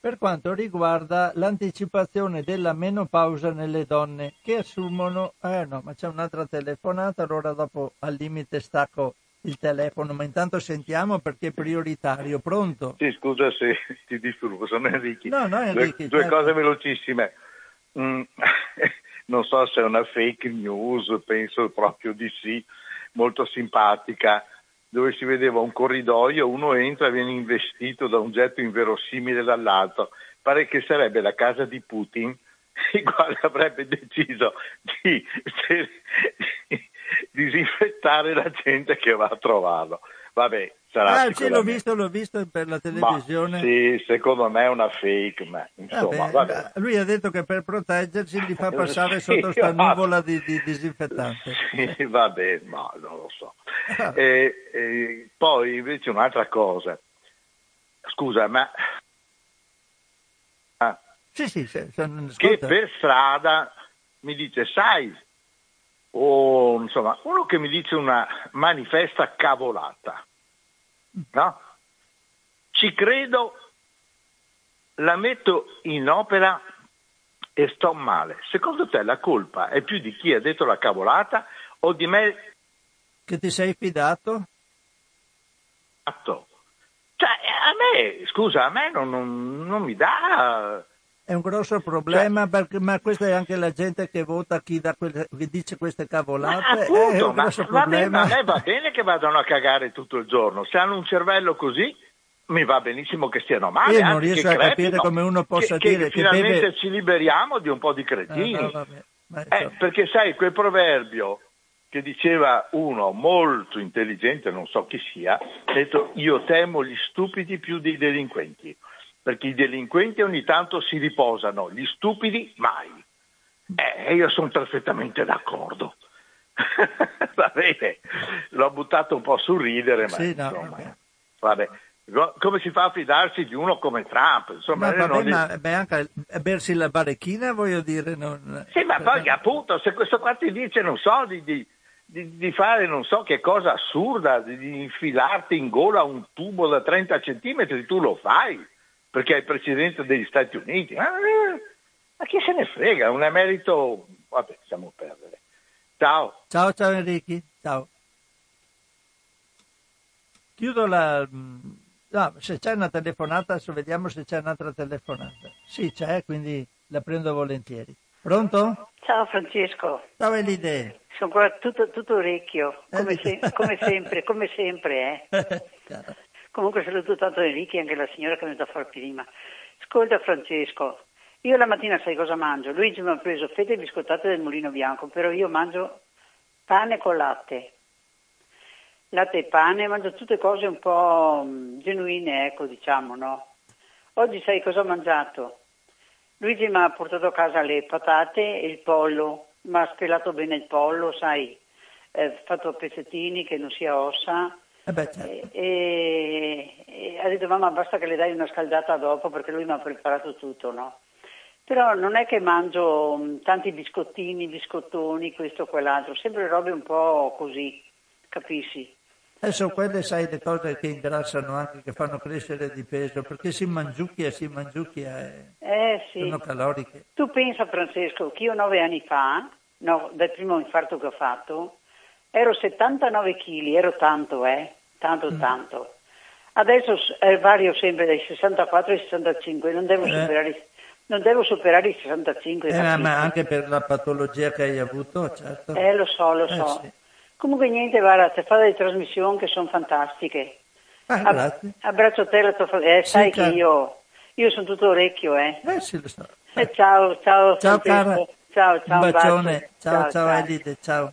per quanto riguarda l'anticipazione della menopausa nelle donne che assumono... Eh no, ma c'è un'altra telefonata, allora dopo al limite stacco il telefono, ma intanto sentiamo perché è prioritario. Pronto? Sì, scusa se ti disturbo, sono Enrichi. No, no, Enrichi, Due, due certo. cose velocissime. Mm, non so se è una fake news, penso proprio di sì, molto simpatica, dove si vedeva un corridoio, uno entra e viene investito da un getto inverosimile dall'alto. Pare che sarebbe la casa di Putin, il quale avrebbe deciso di, di disinfettare la gente che va a trovarlo. Vabbè, sarà Ah, sì, l'ho visto, l'ho visto per la ma televisione. sì, secondo me è una fake, ma insomma, Vabbè. Lui ha detto che per proteggersi li fa passare Sì, sotto sta nuvola di, di disinfettante. Sì, vabbè, ma non lo so. Ah. E, e poi invece un'altra cosa. Scusa, ma ah, Sì, sì, sì, che per strada mi dice, sai, o insomma, uno che mi dice una manifesta cavolata, no? Ci credo, la metto in opera e sto male. Secondo te la colpa è più di chi ha detto la cavolata o di me Che ti sei fidato? fatto? Cioè, a me, scusa, a me non, non- non mi dà... È un grosso problema, perché- ma questa è anche la gente che vota chi, quelle- chi dice queste cavolate. è appunto, un ma, grosso va bene, problema. ma a me va bene che vadano a cagare tutto il giorno. Se hanno un cervello così, mi va benissimo che stiano male. Io non riesco a capire crepino, come uno possa che, dire che che finalmente beve- ci liberiamo di un po' di Ah, cretini. no, vabbè, ma Eh, perché sai, quel proverbio che diceva uno molto intelligente, non so chi sia, ha detto io temo gli stupidi più dei delinquenti, perché i delinquenti ogni tanto si riposano, gli stupidi mai. Eh, io sono perfettamente d'accordo. Va bene, l'ho buttato un po' sul ridere, ma Sì, no, insomma, vabbè. vabbè. Co- Come si fa a fidarsi di uno come Trump? Insomma, Ma non vabbè, ma beh, anche bersi la barechina, voglio dire, non... Sì, ma poi appunto, se questo qua ti dice, non so, di, di- di- fare non so che cosa assurda, di, di infilarti in gola un tubo da 30 centimetri, tu lo fai, perché è il Presidente degli Stati Uniti. Ma, eh, ma chi se ne frega? Un emerito... Vabbè, stiamo a perdere. Ciao. Ciao, ciao Enrichi, ciao. Chiudo la... No, se c'è una telefonata, adesso vediamo se c'è un'altra telefonata. Sì, c'è, quindi la prendo volentieri. Pronto? Ciao Francesco, Ciao Elide. sono ancora tutto, tutto orecchio, come, se- come sempre, come sempre. Eh. Comunque saluto tanto Enrico e anche la signora che è venuta a fare prima. Ascolta Francesco, io la mattina sai cosa mangio? Luigi mi ha preso fette biscottate del mulino bianco, però io mangio pane con latte. latte e pane, mangio tutte cose un po' mm, genuine, ecco, diciamo, no? Oggi sai cosa ho mangiato? Luigi mi ha portato a casa le patate e il pollo, mi ha stellato bene il pollo, sai, eh, fatto a pezzettini che non sia ossa. Eh beh, certo. e, e, ha detto mamma basta che le dai una scaldata dopo perché lui mi ha preparato tutto, no? Però non è che mangio mm, tanti biscottini, biscottoni, questo o quell'altro, sempre robe un po' così, capisci? Adesso quelle sai le cose che ingrassano anche, che fanno crescere di peso, perché si mangiucchia, si mangiucchia e Eh sì. sono caloriche. Tu pensa Francesco che io nove anni fa, no, dal primo infarto che ho fatto, ero 79 kg, ero tanto, eh, tanto, Mm. tanto. Adesso eh, vario sempre dai 64 ai 65, non devo, Eh. superare, i- non devo superare i 65. Eh, ma anche per la patologia che hai avuto, certo. Eh, lo so, lo Eh, so. sì. Comunque niente, guarda, ti fa delle trasmissioni che sono fantastiche. Ah, Ab- abbraccio te la tua famiglia. Eh, Sì, sai cara. che io, io sono tutto orecchio, eh. Eh sì, lo so. Eh, ciao, ciao. Ciao Francesco. cara. Ciao, ciao. Un un bacio. bacione. Ciao, ciao, Elide, ciao.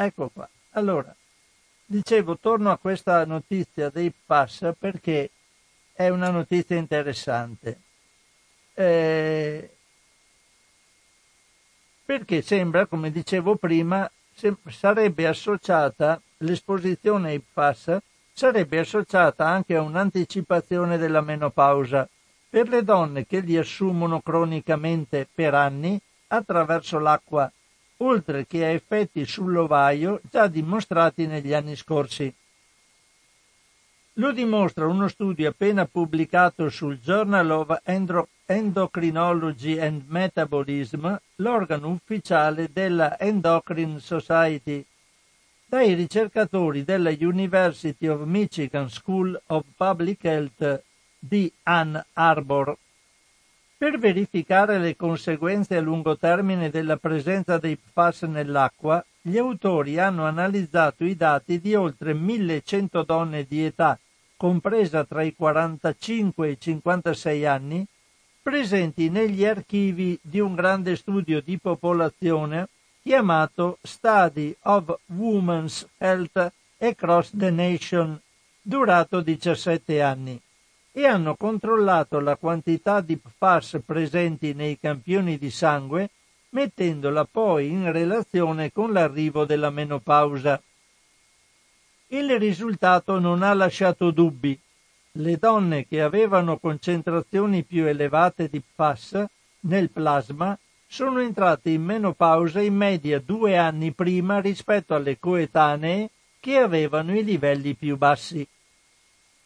Ecco qua. Allora, dicevo, torno a questa notizia dei pass perché è una notizia interessante. Eh, perché sembra, come dicevo prima, sem- sarebbe associata l'esposizione ai pass sarebbe associata anche a un'anticipazione della menopausa per le donne che li assumono cronicamente per anni attraverso l'acqua, oltre che a effetti sull'ovaio già dimostrati negli anni scorsi. Lo dimostra uno studio appena pubblicato sul Journal of Endocrinology and Metabolism, l'organo ufficiale della Endocrine Society, dai ricercatori della University of Michigan School of Public Health di Ann Arbor. Per verificare le conseguenze a lungo termine della presenza dei PFAS nell'acqua, gli autori hanno analizzato i dati di oltre 1100 donne di età compresa tra i 45 e i 56 anni, presenti negli archivi di un grande studio di popolazione chiamato Study of Women's Health Across the Nation, durato 17 anni, e hanno controllato la quantità di PFAS presenti nei campioni di sangue, mettendola poi in relazione con l'arrivo della menopausa. Il risultato non ha lasciato dubbi. Le donne che avevano concentrazioni più elevate di PFAS nel plasma sono entrate in menopausa in media due anni prima rispetto alle coetanee che avevano i livelli più bassi.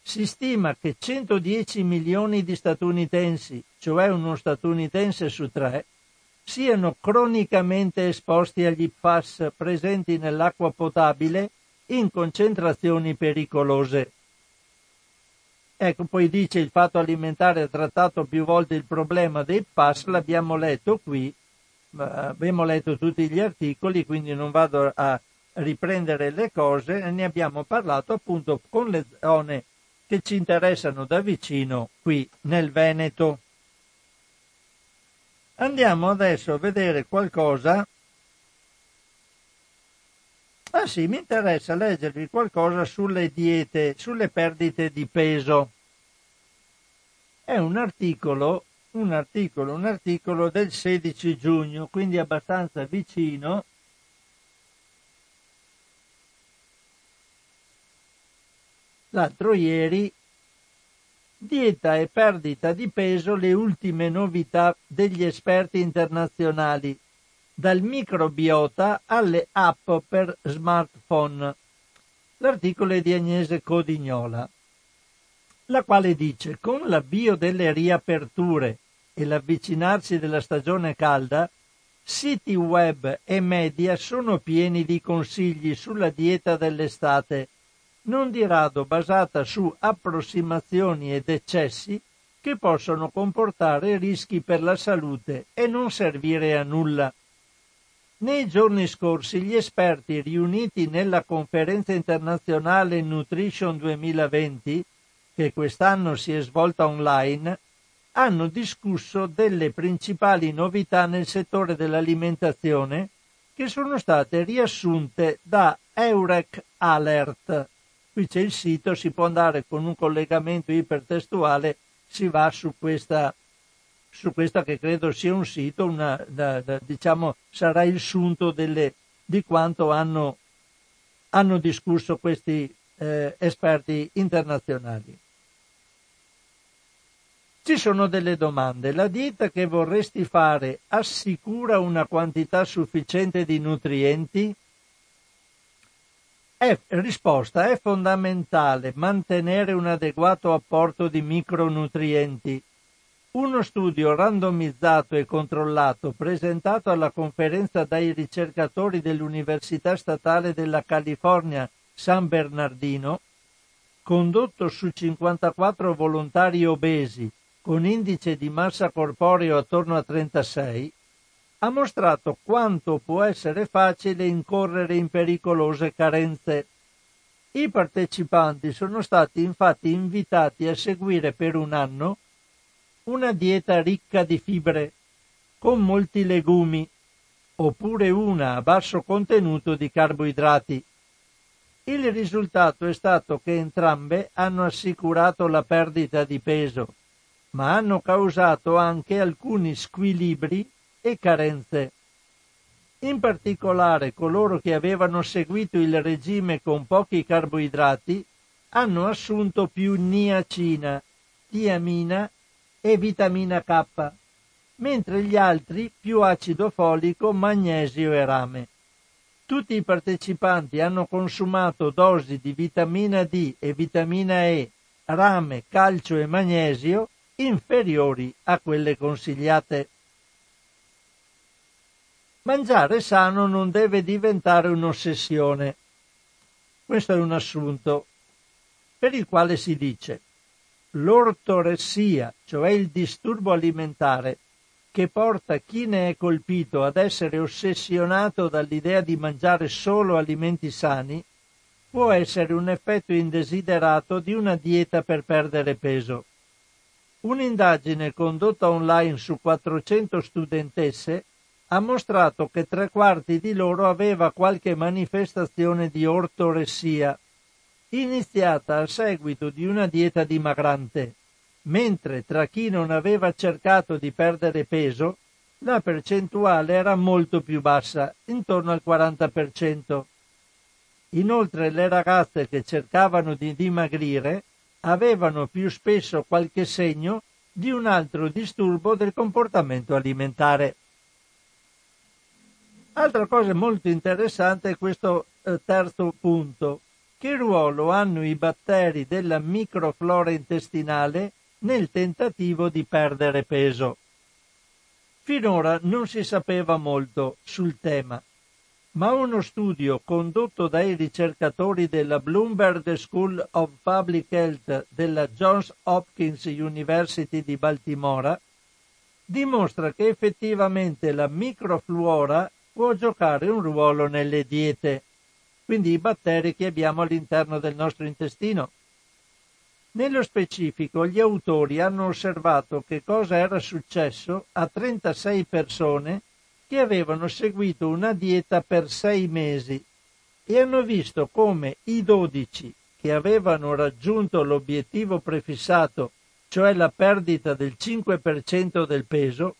Si stima che 110 milioni di statunitensi, cioè uno statunitense su tre, siano cronicamente esposti agli PFAS presenti nell'acqua potabile in concentrazioni pericolose. Ecco, poi dice il fatto alimentare ha trattato più volte il problema dei PAS, l'abbiamo letto qui, abbiamo letto tutti gli articoli, quindi non vado a riprendere le cose, ne abbiamo parlato appunto con le zone che ci interessano da vicino qui nel Veneto. Andiamo adesso a vedere qualcosa. Ah sì, mi interessa leggervi qualcosa sulle diete, sulle perdite di peso. È un articolo, un articolo, un articolo del 16 giugno, quindi abbastanza vicino. L'altro ieri, dieta e perdita di peso, le ultime novità degli esperti internazionali dal microbiota alle app per smartphone. L'articolo è di Agnese Codignola, la quale dice con l'avvio delle riaperture e l'avvicinarsi della stagione calda, siti web e media sono pieni di consigli sulla dieta dell'estate, non di rado basata su approssimazioni ed eccessi che possono comportare rischi per la salute e non servire a nulla. Nei giorni scorsi gli esperti riuniti nella conferenza internazionale Nutrition 2020, che quest'anno si è svolta online, hanno discusso delle principali novità nel settore dell'alimentazione che sono state riassunte da Eurek Alert. Qui c'è il sito, si può andare con un collegamento ipertestuale, si va su questa, su questa che credo sia un sito, una, da, da, diciamo sarà il sunto delle, di quanto hanno, hanno discusso questi eh, esperti internazionali. Ci sono delle domande. La dieta che vorresti fare assicura una quantità sufficiente di nutrienti? È, risposta, è fondamentale mantenere un adeguato apporto di micronutrienti. Uno studio randomizzato e controllato presentato alla conferenza dai ricercatori dell'Università Statale della California San Bernardino, condotto su 54 volontari obesi con indice di massa corporeo attorno a 36, ha mostrato quanto può essere facile incorrere in pericolose carenze. I partecipanti sono stati infatti invitati a seguire per un anno una dieta ricca di fibre, con molti legumi, oppure una a basso contenuto di carboidrati. Il risultato è stato che entrambe hanno assicurato la perdita di peso, ma hanno causato anche alcuni squilibri e carenze. In particolare coloro che avevano seguito il regime con pochi carboidrati hanno assunto più niacina, tiamina e vitamina K, mentre gli altri più acido folico, magnesio e rame. Tutti i partecipanti hanno consumato dosi di vitamina D e vitamina E, rame, calcio e magnesio inferiori a quelle consigliate. Mangiare sano non deve diventare un'ossessione. Questo è un assunto per il quale si dice l'ortoressia, cioè il disturbo alimentare, che porta chi ne è colpito ad essere ossessionato dall'idea di mangiare solo alimenti sani, può essere un effetto indesiderato di una dieta per perdere peso. Un'indagine condotta online su 400 studentesse ha mostrato che tre quarti di loro aveva qualche manifestazione di ortoressia, iniziata a seguito di una dieta dimagrante, mentre tra chi non aveva cercato di perdere peso la percentuale era molto più bassa, intorno al 40%. Inoltre le ragazze che cercavano di dimagrire avevano più spesso qualche segno di un altro disturbo del comportamento alimentare. Altra cosa molto interessante è questo eh, terzo punto. Che ruolo hanno i batteri della microflora intestinale nel tentativo di perdere peso? Finora non si sapeva molto sul tema, ma uno studio condotto dai ricercatori della Bloomberg School of Public Health della Johns Hopkins University di Baltimora dimostra che effettivamente la microflora può giocare un ruolo nelle diete, quindi i batteri che abbiamo all'interno del nostro intestino. Nello specifico, gli autori hanno osservato che cosa era successo a 36 persone che avevano seguito una dieta per sei mesi e hanno visto come i 12 che avevano raggiunto l'obiettivo prefissato, cioè la perdita del 5% del peso,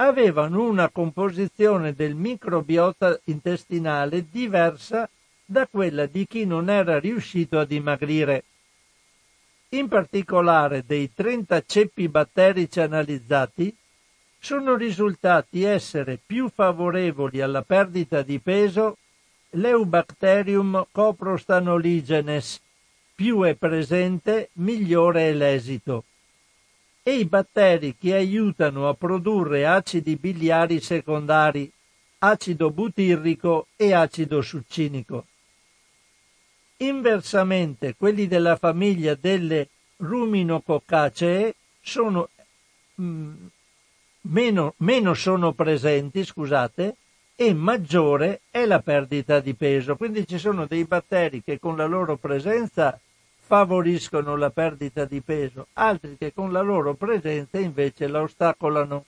avevano una composizione del microbiota intestinale diversa da quella di chi non era riuscito a dimagrire. In particolare dei 30 ceppi batterici analizzati sono risultati essere più favorevoli alla perdita di peso l'Eubacterium coprostanoligenes, più è presente, migliore è l'esito e i batteri che aiutano a produrre acidi biliari secondari, acido butirrico e acido succinico. Inversamente, quelli della famiglia delle ruminococcacee sono mh, mm, meno, meno sono presenti, scusate, e maggiore è la perdita di peso. Quindi ci sono dei batteri che con la loro presenza favoriscono la perdita di peso, altri che con la loro presenza invece la ostacolano.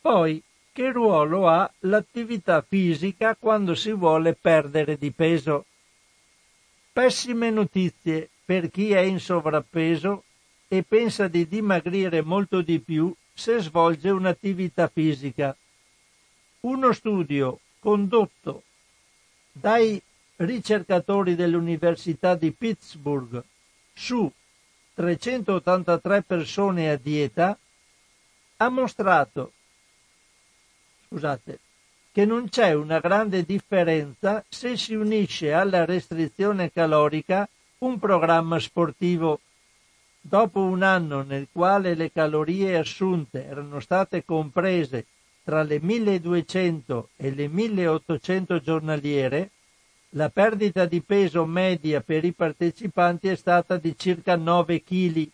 Poi che ruolo ha l'attività fisica quando si vuole perdere di peso. Pessime notizie per chi è in sovrappeso e pensa di dimagrire molto di più se svolge un'attività fisica. Uno studio condotto dai ricercatori dell'Università di Pittsburgh su 383 persone a dieta ha mostrato scusate, che non c'è una grande differenza se si unisce alla restrizione calorica un programma sportivo. Dopo un anno nel quale le calorie assunte erano state comprese tra le 1200 e le 1800 giornaliere, la perdita di peso media per i partecipanti è stata di circa 9 kg,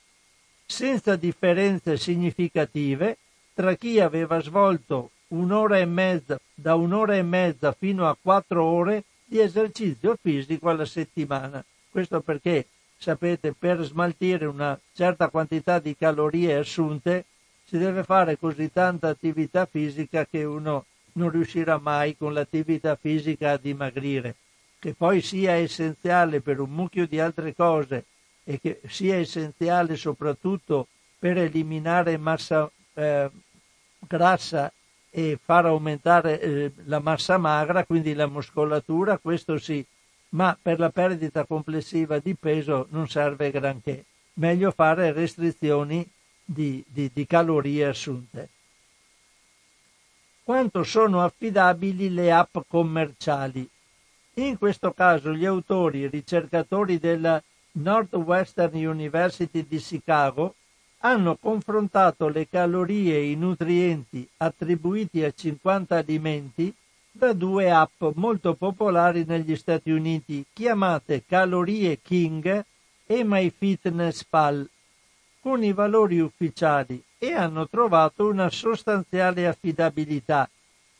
senza differenze significative tra chi aveva svolto un'ora e mezza, da un'ora e mezza fino a quattro ore di esercizio fisico alla settimana. Questo perché, sapete, per smaltire una certa quantità di calorie assunte si deve fare così tanta attività fisica che uno non riuscirà mai con l'attività fisica a dimagrire. Che poi sia essenziale per un mucchio di altre cose e che sia essenziale soprattutto per eliminare massa eh, grassa e far aumentare eh, la massa magra, quindi la muscolatura, questo sì, ma per la perdita complessiva di peso non serve granché. Meglio fare restrizioni di, di, di calorie assunte. Quanto sono affidabili le app commerciali? In questo caso gli autori ricercatori della Northwestern University di Chicago hanno confrontato le calorie e i nutrienti attribuiti a 50 alimenti da due app molto popolari negli Stati Uniti chiamate Calorie King e MyFitnessPal con i valori ufficiali e hanno trovato una sostanziale affidabilità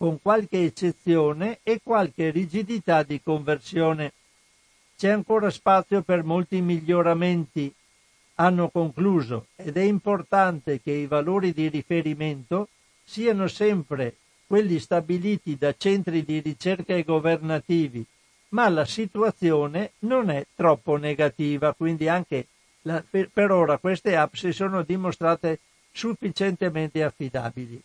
con qualche eccezione e qualche rigidità di conversione. C'è ancora spazio per molti miglioramenti hanno concluso ed è importante che i valori di riferimento siano sempre quelli stabiliti da centri di ricerca e governativi, ma la situazione non è troppo negativa, quindi anche la, per, per ora queste app si sono dimostrate sufficientemente affidabili.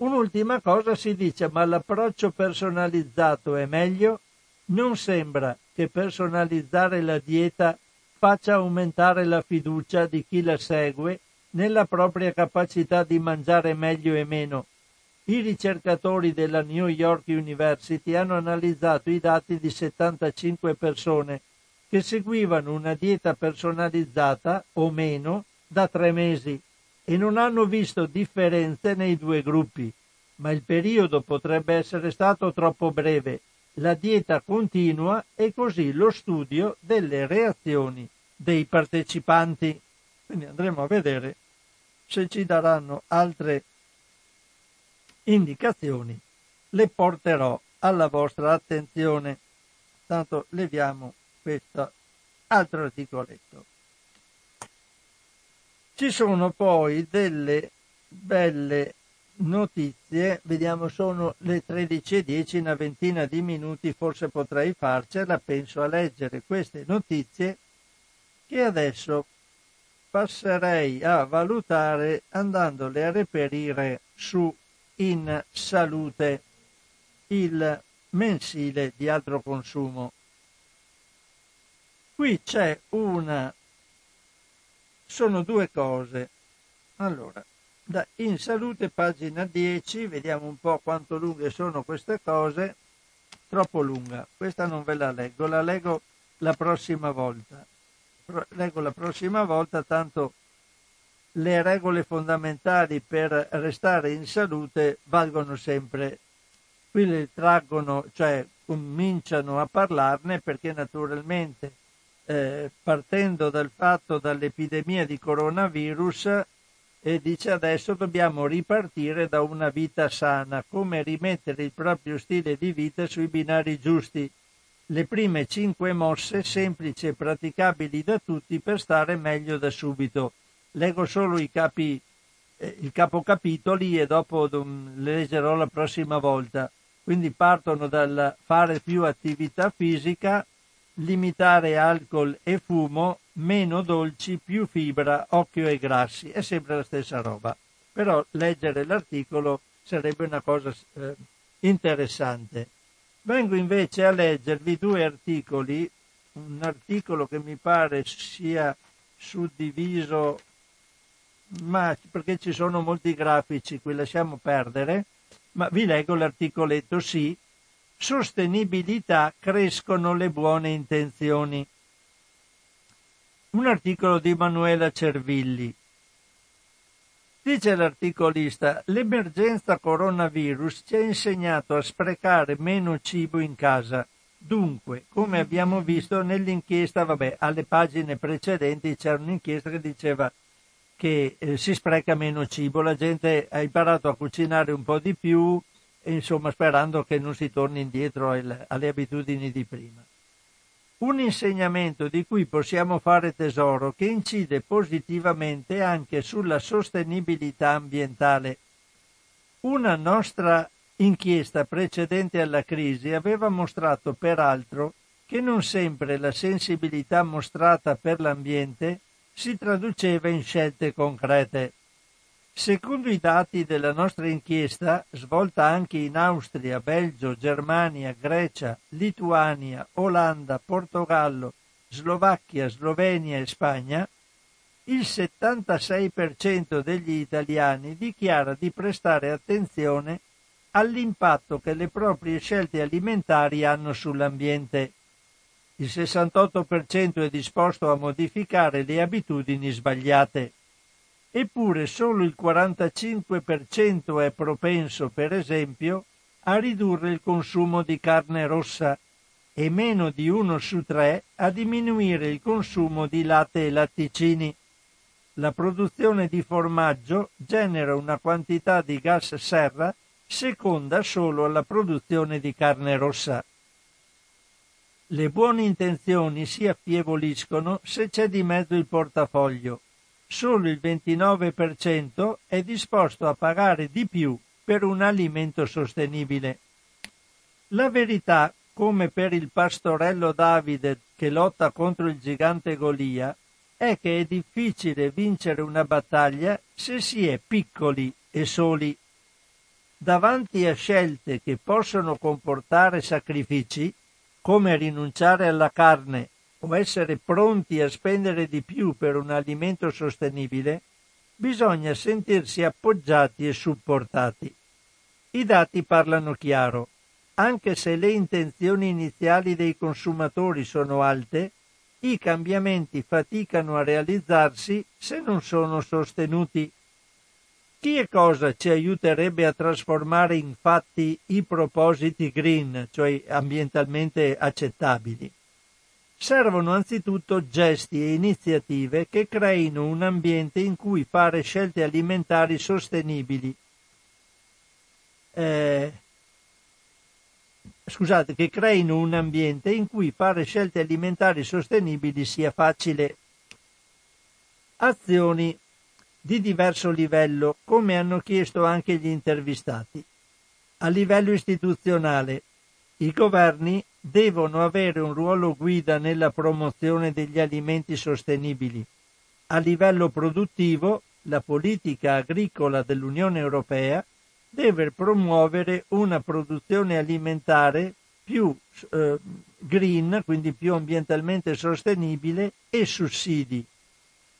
Un'ultima cosa si dice, ma l'approccio personalizzato è meglio? Non sembra che personalizzare la dieta faccia aumentare la fiducia di chi la segue nella propria capacità di mangiare meglio e meno. I ricercatori della New York University hanno analizzato i dati di 75 persone che seguivano una dieta personalizzata o meno da tre mesi e non hanno visto differenze nei due gruppi, ma il periodo potrebbe essere stato troppo breve la dieta continua e così lo studio delle reazioni dei partecipanti. Quindi andremo a vedere se ci daranno altre indicazioni. Le porterò alla vostra attenzione. Tanto leviamo questo altro articoletto. Ci sono poi delle belle notizie, vediamo sono le 13.10, una ventina di minuti forse potrei farcela, penso a leggere queste notizie che adesso passerei a valutare andandole a reperire su In Salute, il mensile di altro consumo. Qui c'è una... sono due cose. Allora, da in salute pagina 10 vediamo un po' quanto lunghe sono queste cose. Troppo lunga. Questa non ve la leggo la leggo la prossima volta. Leggo la prossima volta tanto le regole fondamentali per restare in salute valgono sempre. Qui le traggono cioè cominciano a parlarne perché naturalmente eh, partendo dal fatto dall'epidemia di coronavirus e dice adesso dobbiamo ripartire da una vita sana, come rimettere il proprio stile di vita sui binari giusti. Le prime cinque mosse semplici e praticabili da tutti per stare meglio da subito. Leggo solo i capi eh, il capocapitoli e dopo le leggerò la prossima volta. Quindi partono dal fare più attività fisica, limitare alcol e fumo, meno dolci, più fibra, occhio e grassi. È sempre la stessa roba. Però leggere l'articolo sarebbe una cosa eh, interessante. Vengo invece a leggervi due articoli, un articolo che mi pare sia suddiviso, ma perché ci sono molti grafici, qui lasciamo perdere, ma vi leggo l'articoletto sì, sostenibilità crescono le buone intenzioni. Un articolo di Manuela Cervilli. Dice l'articolista, l'emergenza coronavirus ci ha insegnato a sprecare meno cibo in casa. Dunque, come abbiamo visto nell'inchiesta, vabbè, alle pagine precedenti c'era un'inchiesta che diceva che eh, si spreca meno cibo, la gente ha imparato a cucinare un po' di più, insomma sperando che non si torni indietro alle abitudini di prima. Un insegnamento di cui possiamo fare tesoro che incide positivamente anche sulla sostenibilità ambientale. Una nostra inchiesta precedente alla crisi aveva mostrato peraltro che non sempre la sensibilità mostrata per l'ambiente si traduceva in scelte concrete. Secondo i dati della nostra inchiesta, svolta anche in Austria, Belgio, Germania, Grecia, Lituania, Olanda, Portogallo, Slovacchia, Slovenia e Spagna, il 76% degli italiani dichiara di prestare attenzione all'impatto che le proprie scelte alimentari hanno sull'ambiente. Il 68% è disposto a modificare le abitudini sbagliate. Eppure solo il 45% è propenso, per esempio, a ridurre il consumo di carne rossa e meno di uno su tre a diminuire il consumo di latte e latticini. La produzione di formaggio genera una quantità di gas serra seconda solo alla produzione di carne rossa. Le buone intenzioni si affievoliscono se c'è di mezzo il portafoglio solo il 29% è disposto a pagare di più per un alimento sostenibile. La verità, come per il pastorello Davide che lotta contro il gigante Golia, è che è difficile vincere una battaglia se si è piccoli e soli. Davanti a scelte che possono comportare sacrifici, come rinunciare alla carne o essere pronti a spendere di più per un alimento sostenibile, bisogna sentirsi appoggiati e supportati. I dati parlano chiaro. Anche se le intenzioni iniziali dei consumatori sono alte, i cambiamenti faticano a realizzarsi se non sono sostenuti. Chi e cosa ci aiuterebbe a trasformare in fatti i propositi green, cioè ambientalmente accettabili? Servono anzitutto gesti e iniziative che creino un ambiente in cui fare scelte alimentari sostenibili. Eh, scusate, che creino un ambiente in cui fare scelte alimentari sostenibili sia facile. Azioni di diverso livello, come hanno chiesto anche gli intervistati. A livello istituzionale, i governi devono avere un ruolo guida nella promozione degli alimenti sostenibili. A livello produttivo, la politica agricola dell'Unione Europea deve promuovere una produzione alimentare più eh, green, quindi più ambientalmente sostenibile e sussidi.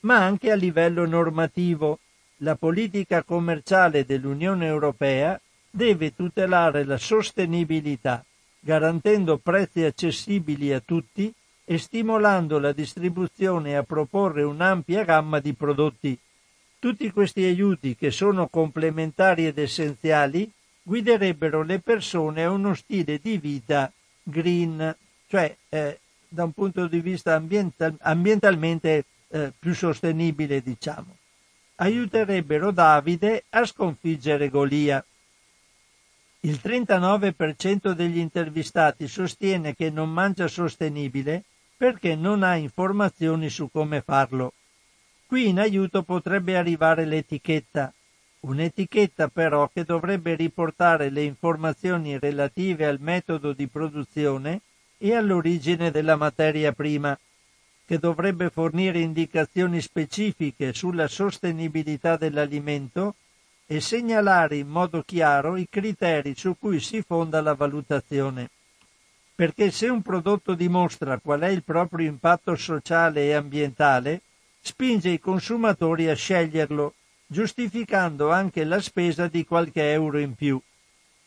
Ma anche a livello normativo, la politica commerciale dell'Unione Europea deve tutelare la sostenibilità garantendo prezzi accessibili a tutti e stimolando la distribuzione a proporre un'ampia gamma di prodotti. Tutti questi aiuti, che sono complementari ed essenziali, guiderebbero le persone a uno stile di vita green, cioè eh, da un punto di vista ambiental, ambientalmente eh, più sostenibile, diciamo. Aiuterebbero Davide a sconfiggere Golia. Il 39% degli intervistati sostiene che non mangia sostenibile perché non ha informazioni su come farlo. Qui in aiuto potrebbe arrivare l'etichetta. Un'etichetta però che dovrebbe riportare le informazioni relative al metodo di produzione e all'origine della materia prima, che dovrebbe fornire indicazioni specifiche sulla sostenibilità dell'alimento e segnalare in modo chiaro i criteri su cui si fonda la valutazione. Perché se un prodotto dimostra qual è il proprio impatto sociale e ambientale, spinge i consumatori a sceglierlo giustificando anche la spesa di qualche euro in più,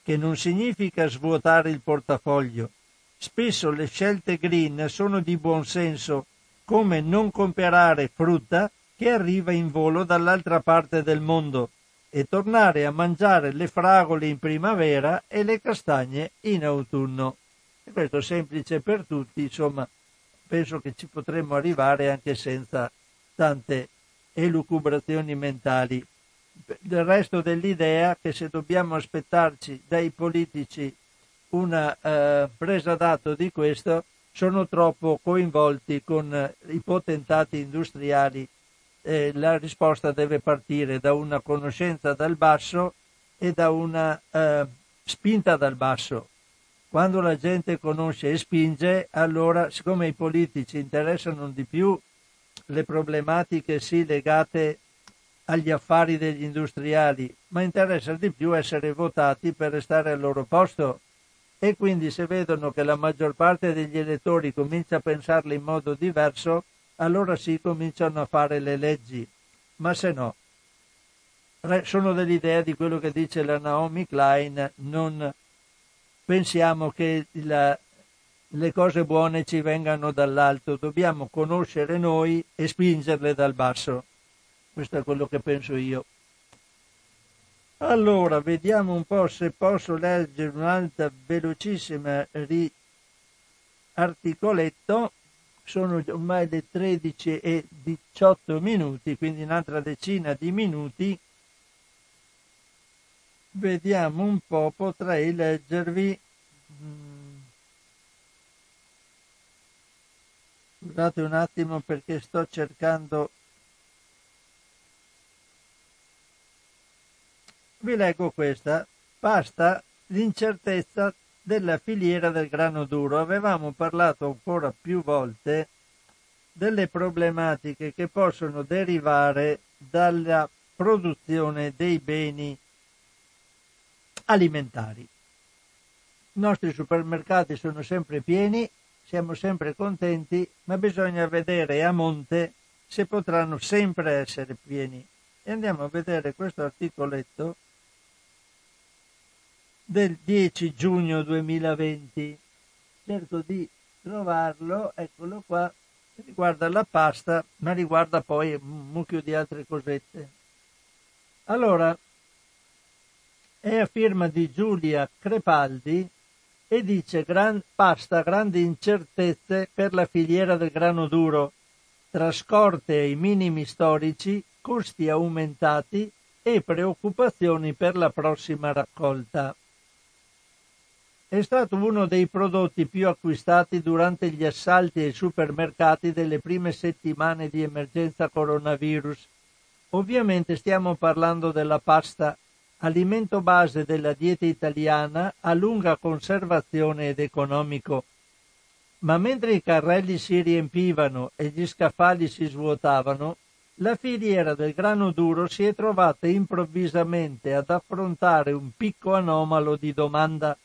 che non significa svuotare il portafoglio. Spesso le scelte green sono di buon senso, come non comprare frutta che arriva in volo dall'altra parte del mondo e tornare a mangiare le fragole in primavera e le castagne in autunno. E questo è semplice per tutti, insomma, penso che ci potremmo arrivare anche senza tante elucubrazioni mentali. Del resto dell'idea che se dobbiamo aspettarci dai politici una eh, presa d'atto di questo, sono troppo coinvolti con i potentati industriali. Eh, la risposta deve partire da una conoscenza dal basso e da una eh, spinta dal basso. Quando la gente conosce e spinge, allora, siccome i politici interessano di più le problematiche sì legate agli affari degli industriali, ma interessa di più essere votati per restare al loro posto e quindi se vedono che la maggior parte degli elettori comincia a pensarle in modo diverso, allora sì cominciano a fare le leggi, ma se no, sono dell'idea di quello che dice la Naomi Klein, non pensiamo che la, le cose buone ci vengano dall'alto, dobbiamo conoscere noi e spingerle dal basso. Questo è quello che penso io. Allora, vediamo un po' se posso leggere un'altra velocissima articoletto. Sono ormai le 13 e 18 minuti, quindi un'altra decina di minuti. Vediamo un po', potrei leggervi. Mm, scusate un attimo perché sto cercando vi leggo questa. Basta l'incertezza della filiera del grano duro. Avevamo parlato ancora più volte delle problematiche che possono derivare dalla produzione dei beni alimentari. I nostri supermercati sono sempre pieni, siamo sempre contenti, ma bisogna vedere a monte se potranno sempre essere pieni. E andiamo a vedere questo articoletto del 10 giugno 2020. Cerco di trovarlo, eccolo qua, riguarda la pasta, ma riguarda poi un mucchio di altre cosette. Allora, è a firma di Giulia Crepaldi e dice gran, pasta grandi incertezze per la filiera del grano duro, tra scorte ai minimi storici, costi aumentati e preoccupazioni per la prossima raccolta è stato uno dei prodotti più acquistati durante gli assalti ai supermercati delle prime settimane di emergenza coronavirus. Ovviamente stiamo parlando della pasta, alimento base della dieta italiana a lunga conservazione ed economico. Ma mentre i carrelli si riempivano e gli scaffali si svuotavano, la filiera del grano duro si è trovata improvvisamente ad affrontare un picco anomalo di domanda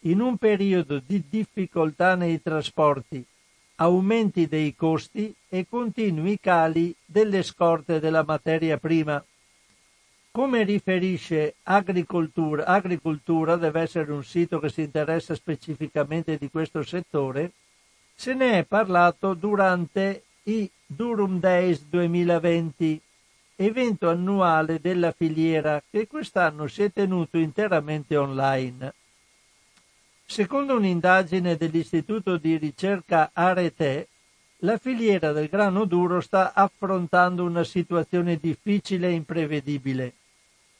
in un periodo di difficoltà nei trasporti, aumenti dei costi e continui cali delle scorte della materia prima. Come riferisce Agricoltura, Agricoltura deve essere un sito che si interessa specificamente di questo settore, se ne è parlato durante i Durum Days 2020, evento annuale della filiera che quest'anno si è tenuto interamente online. Secondo un'indagine dell'Istituto di ricerca Arete, la filiera del grano duro sta affrontando una situazione difficile e imprevedibile.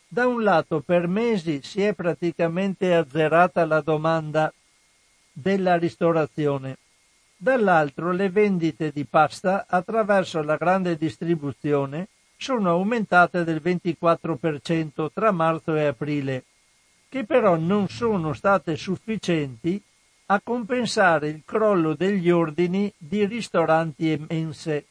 Da un lato per mesi si è praticamente azzerata la domanda della ristorazione, dall'altro le vendite di pasta attraverso la grande distribuzione sono aumentate del 24% tra marzo e aprile, che però non sono state sufficienti a compensare il crollo degli ordini di ristoranti e mense.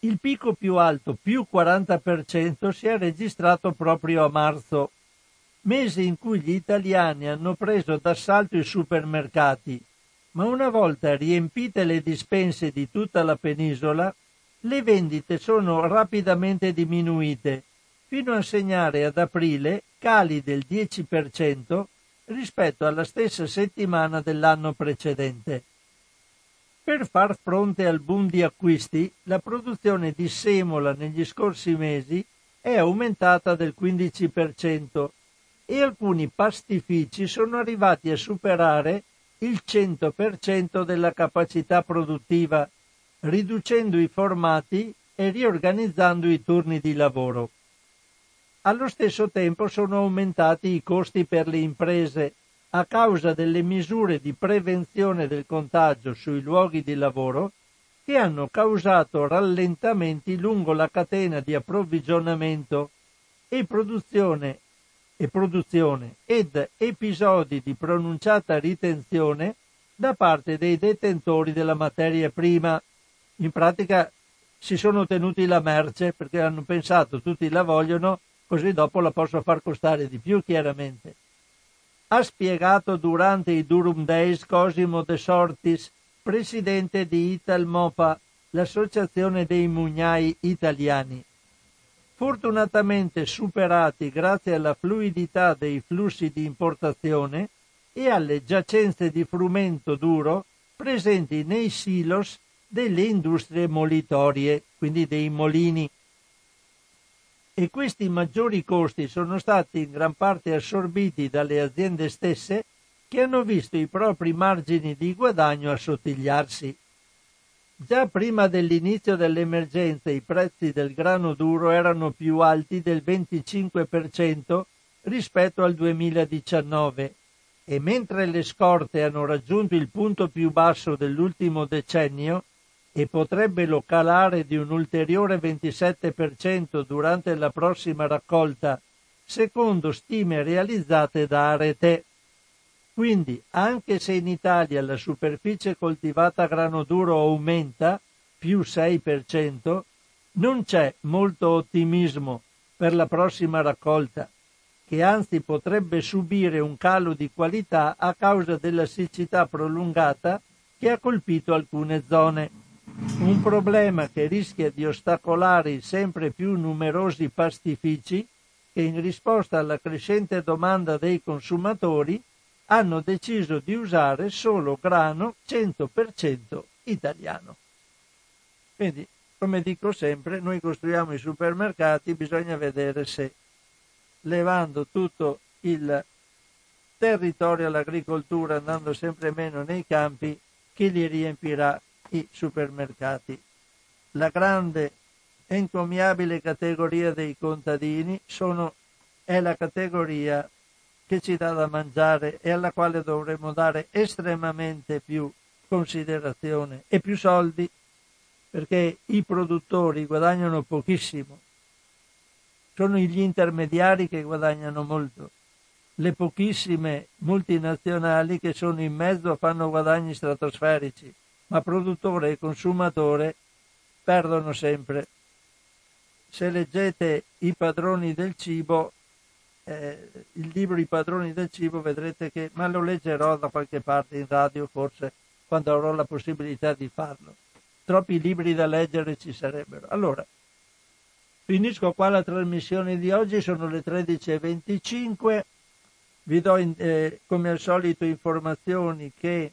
Il picco più alto, più 40%, si è registrato proprio a marzo, mese in cui gli italiani hanno preso d'assalto i supermercati, ma una volta riempite le dispense di tutta la penisola, le vendite sono rapidamente diminuite, fino a segnare ad aprile cali del 10% rispetto alla stessa settimana dell'anno precedente. Per far fronte al boom di acquisti, la produzione di semola negli scorsi mesi è aumentata del 15% e alcuni pastifici sono arrivati a superare il 100% della capacità produttiva, riducendo i formati e riorganizzando i turni di lavoro. Allo stesso tempo sono aumentati i costi per le imprese a causa delle misure di prevenzione del contagio sui luoghi di lavoro che hanno causato rallentamenti lungo la catena di approvvigionamento e produzione, e produzione ed episodi di pronunciata ritenzione da parte dei detentori della materia prima. In pratica si sono tenuti la merce perché hanno pensato tutti la vogliono così dopo la posso far costare di più chiaramente. Ha spiegato durante i Durum Days Cosimo De Sortis, presidente di Italmopa, l'associazione dei mugnai italiani. Fortunatamente superati grazie alla fluidità dei flussi di importazione e alle giacenze di frumento duro presenti nei silos delle industrie molitorie, quindi dei molini e questi maggiori costi sono stati in gran parte assorbiti dalle aziende stesse che hanno visto i propri margini di guadagno assottigliarsi. Già prima dell'inizio dell'emergenza i prezzi del grano duro erano più alti del 25% rispetto al 2019 e mentre le scorte hanno raggiunto il punto più basso dell'ultimo decennio, e potrebbero calare di un ulteriore 27% durante la prossima raccolta, secondo stime realizzate da Arete. Quindi, anche se in Italia la superficie coltivata a grano duro aumenta, più 6%, non c'è molto ottimismo per la prossima raccolta, che anzi potrebbe subire un calo di qualità a causa della siccità prolungata che ha colpito alcune zone un problema che rischia di ostacolare i sempre più numerosi pastifici che in risposta alla crescente domanda dei consumatori hanno deciso di usare solo grano 100% italiano. Quindi, come dico sempre, noi costruiamo i supermercati, bisogna vedere se levando tutto il territorio all'agricoltura, andando sempre meno nei campi, chi li riempirà i supermercati. La grande e encomiabile categoria dei contadini sono, è la categoria che ci dà da mangiare e alla quale dovremmo dare estremamente più considerazione e più soldi perché i produttori guadagnano pochissimo. Sono gli intermediari che guadagnano molto. Le pochissime multinazionali che sono in mezzo fanno guadagni stratosferici ma produttore e consumatore perdono sempre. Se leggete I padroni del cibo, eh, il libro I padroni del cibo, vedrete che, ma lo leggerò da qualche parte in radio forse quando avrò la possibilità di farlo. Troppi libri da leggere ci sarebbero. Allora, finisco qua la trasmissione di oggi, sono le 13.25. Vi do eh, come al solito informazioni che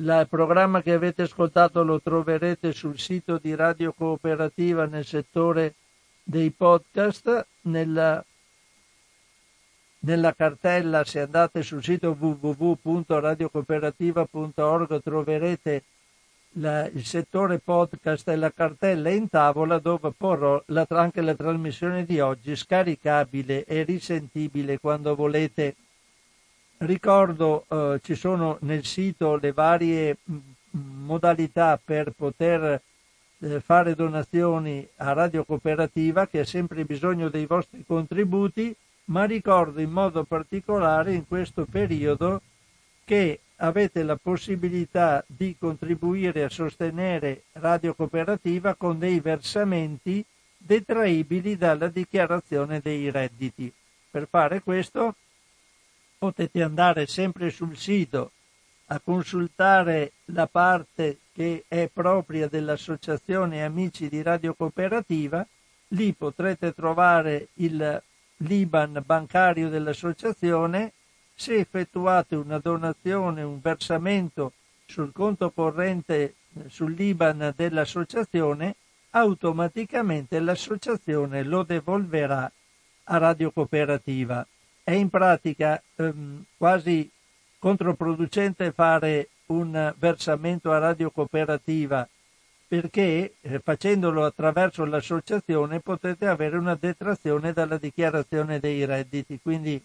il programma che avete ascoltato lo troverete sul sito di Radio Cooperativa nel settore dei podcast. Nella, nella cartella, se andate sul sito www.radiocooperativa.org troverete la, il settore podcast e la cartella in tavola dove porrò la, anche la trasmissione di oggi scaricabile e risentibile quando volete Ricordo eh, ci sono nel sito le varie m- modalità per poter eh, fare donazioni a Radio Cooperativa che ha sempre bisogno dei vostri contributi, ma ricordo in modo particolare in questo periodo che avete la possibilità di contribuire a sostenere Radio Cooperativa con dei versamenti detraibili dalla dichiarazione dei redditi. Per fare questo potete andare sempre sul sito a consultare la parte che è propria dell'Associazione Amici di Radio Cooperativa, lì potrete trovare il l'IBAN bancario dell'associazione, se effettuate una donazione, un versamento sul conto corrente eh, sull'IBAN dell'associazione, automaticamente l'associazione lo devolverà a Radio Cooperativa. È in pratica ehm, quasi controproducente fare un versamento a Radio Cooperativa perché eh, facendolo attraverso l'associazione potete avere una detrazione dalla dichiarazione dei redditi, quindi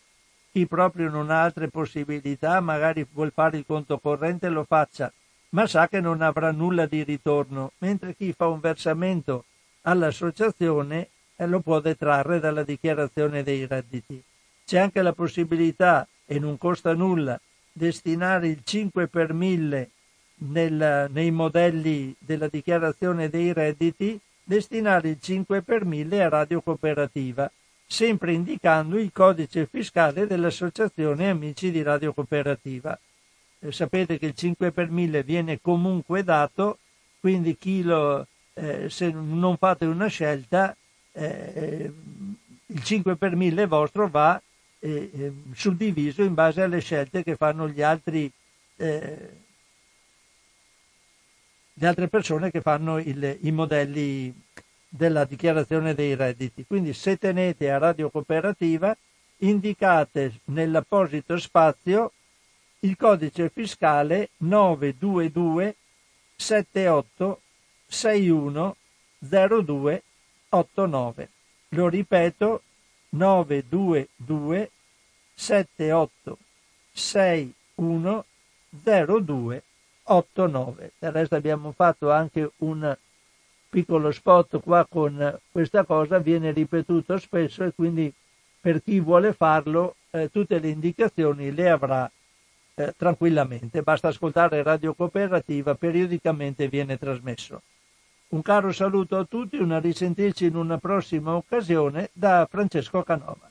chi proprio non ha altre possibilità, magari vuol fare il conto corrente lo faccia, ma sa che non avrà nulla di ritorno, mentre chi fa un versamento all'associazione eh, lo può detrarre dalla dichiarazione dei redditi. C'è anche la possibilità, e non costa nulla, destinare il 5 per 1000 nel, nei modelli della dichiarazione dei redditi destinare il 5 per 1000 a Radio Cooperativa, sempre indicando il codice fiscale dell'Associazione Amici di Radio Cooperativa. Eh, sapete che il 5 per 1000 viene comunque dato, quindi lo, eh, se non fate una scelta, eh, il 5 per 1000 vostro va eh, suddiviso in base alle scelte che fanno gli altri eh, le altre persone che fanno il, i modelli della dichiarazione dei redditi. Quindi se tenete a Radio Cooperativa indicate nell'apposito spazio il codice fiscale 922 78 61 02 89. Lo ripeto 922 78 61 02 8-9. Del resto abbiamo fatto anche un piccolo spot qua con questa cosa, viene ripetuto spesso e quindi per chi vuole farlo eh, tutte le indicazioni le avrà eh, tranquillamente. Basta ascoltare Radio Cooperativa, periodicamente viene trasmesso. Un caro saluto a tutti, una risentirci in una prossima occasione da Francesco Canova.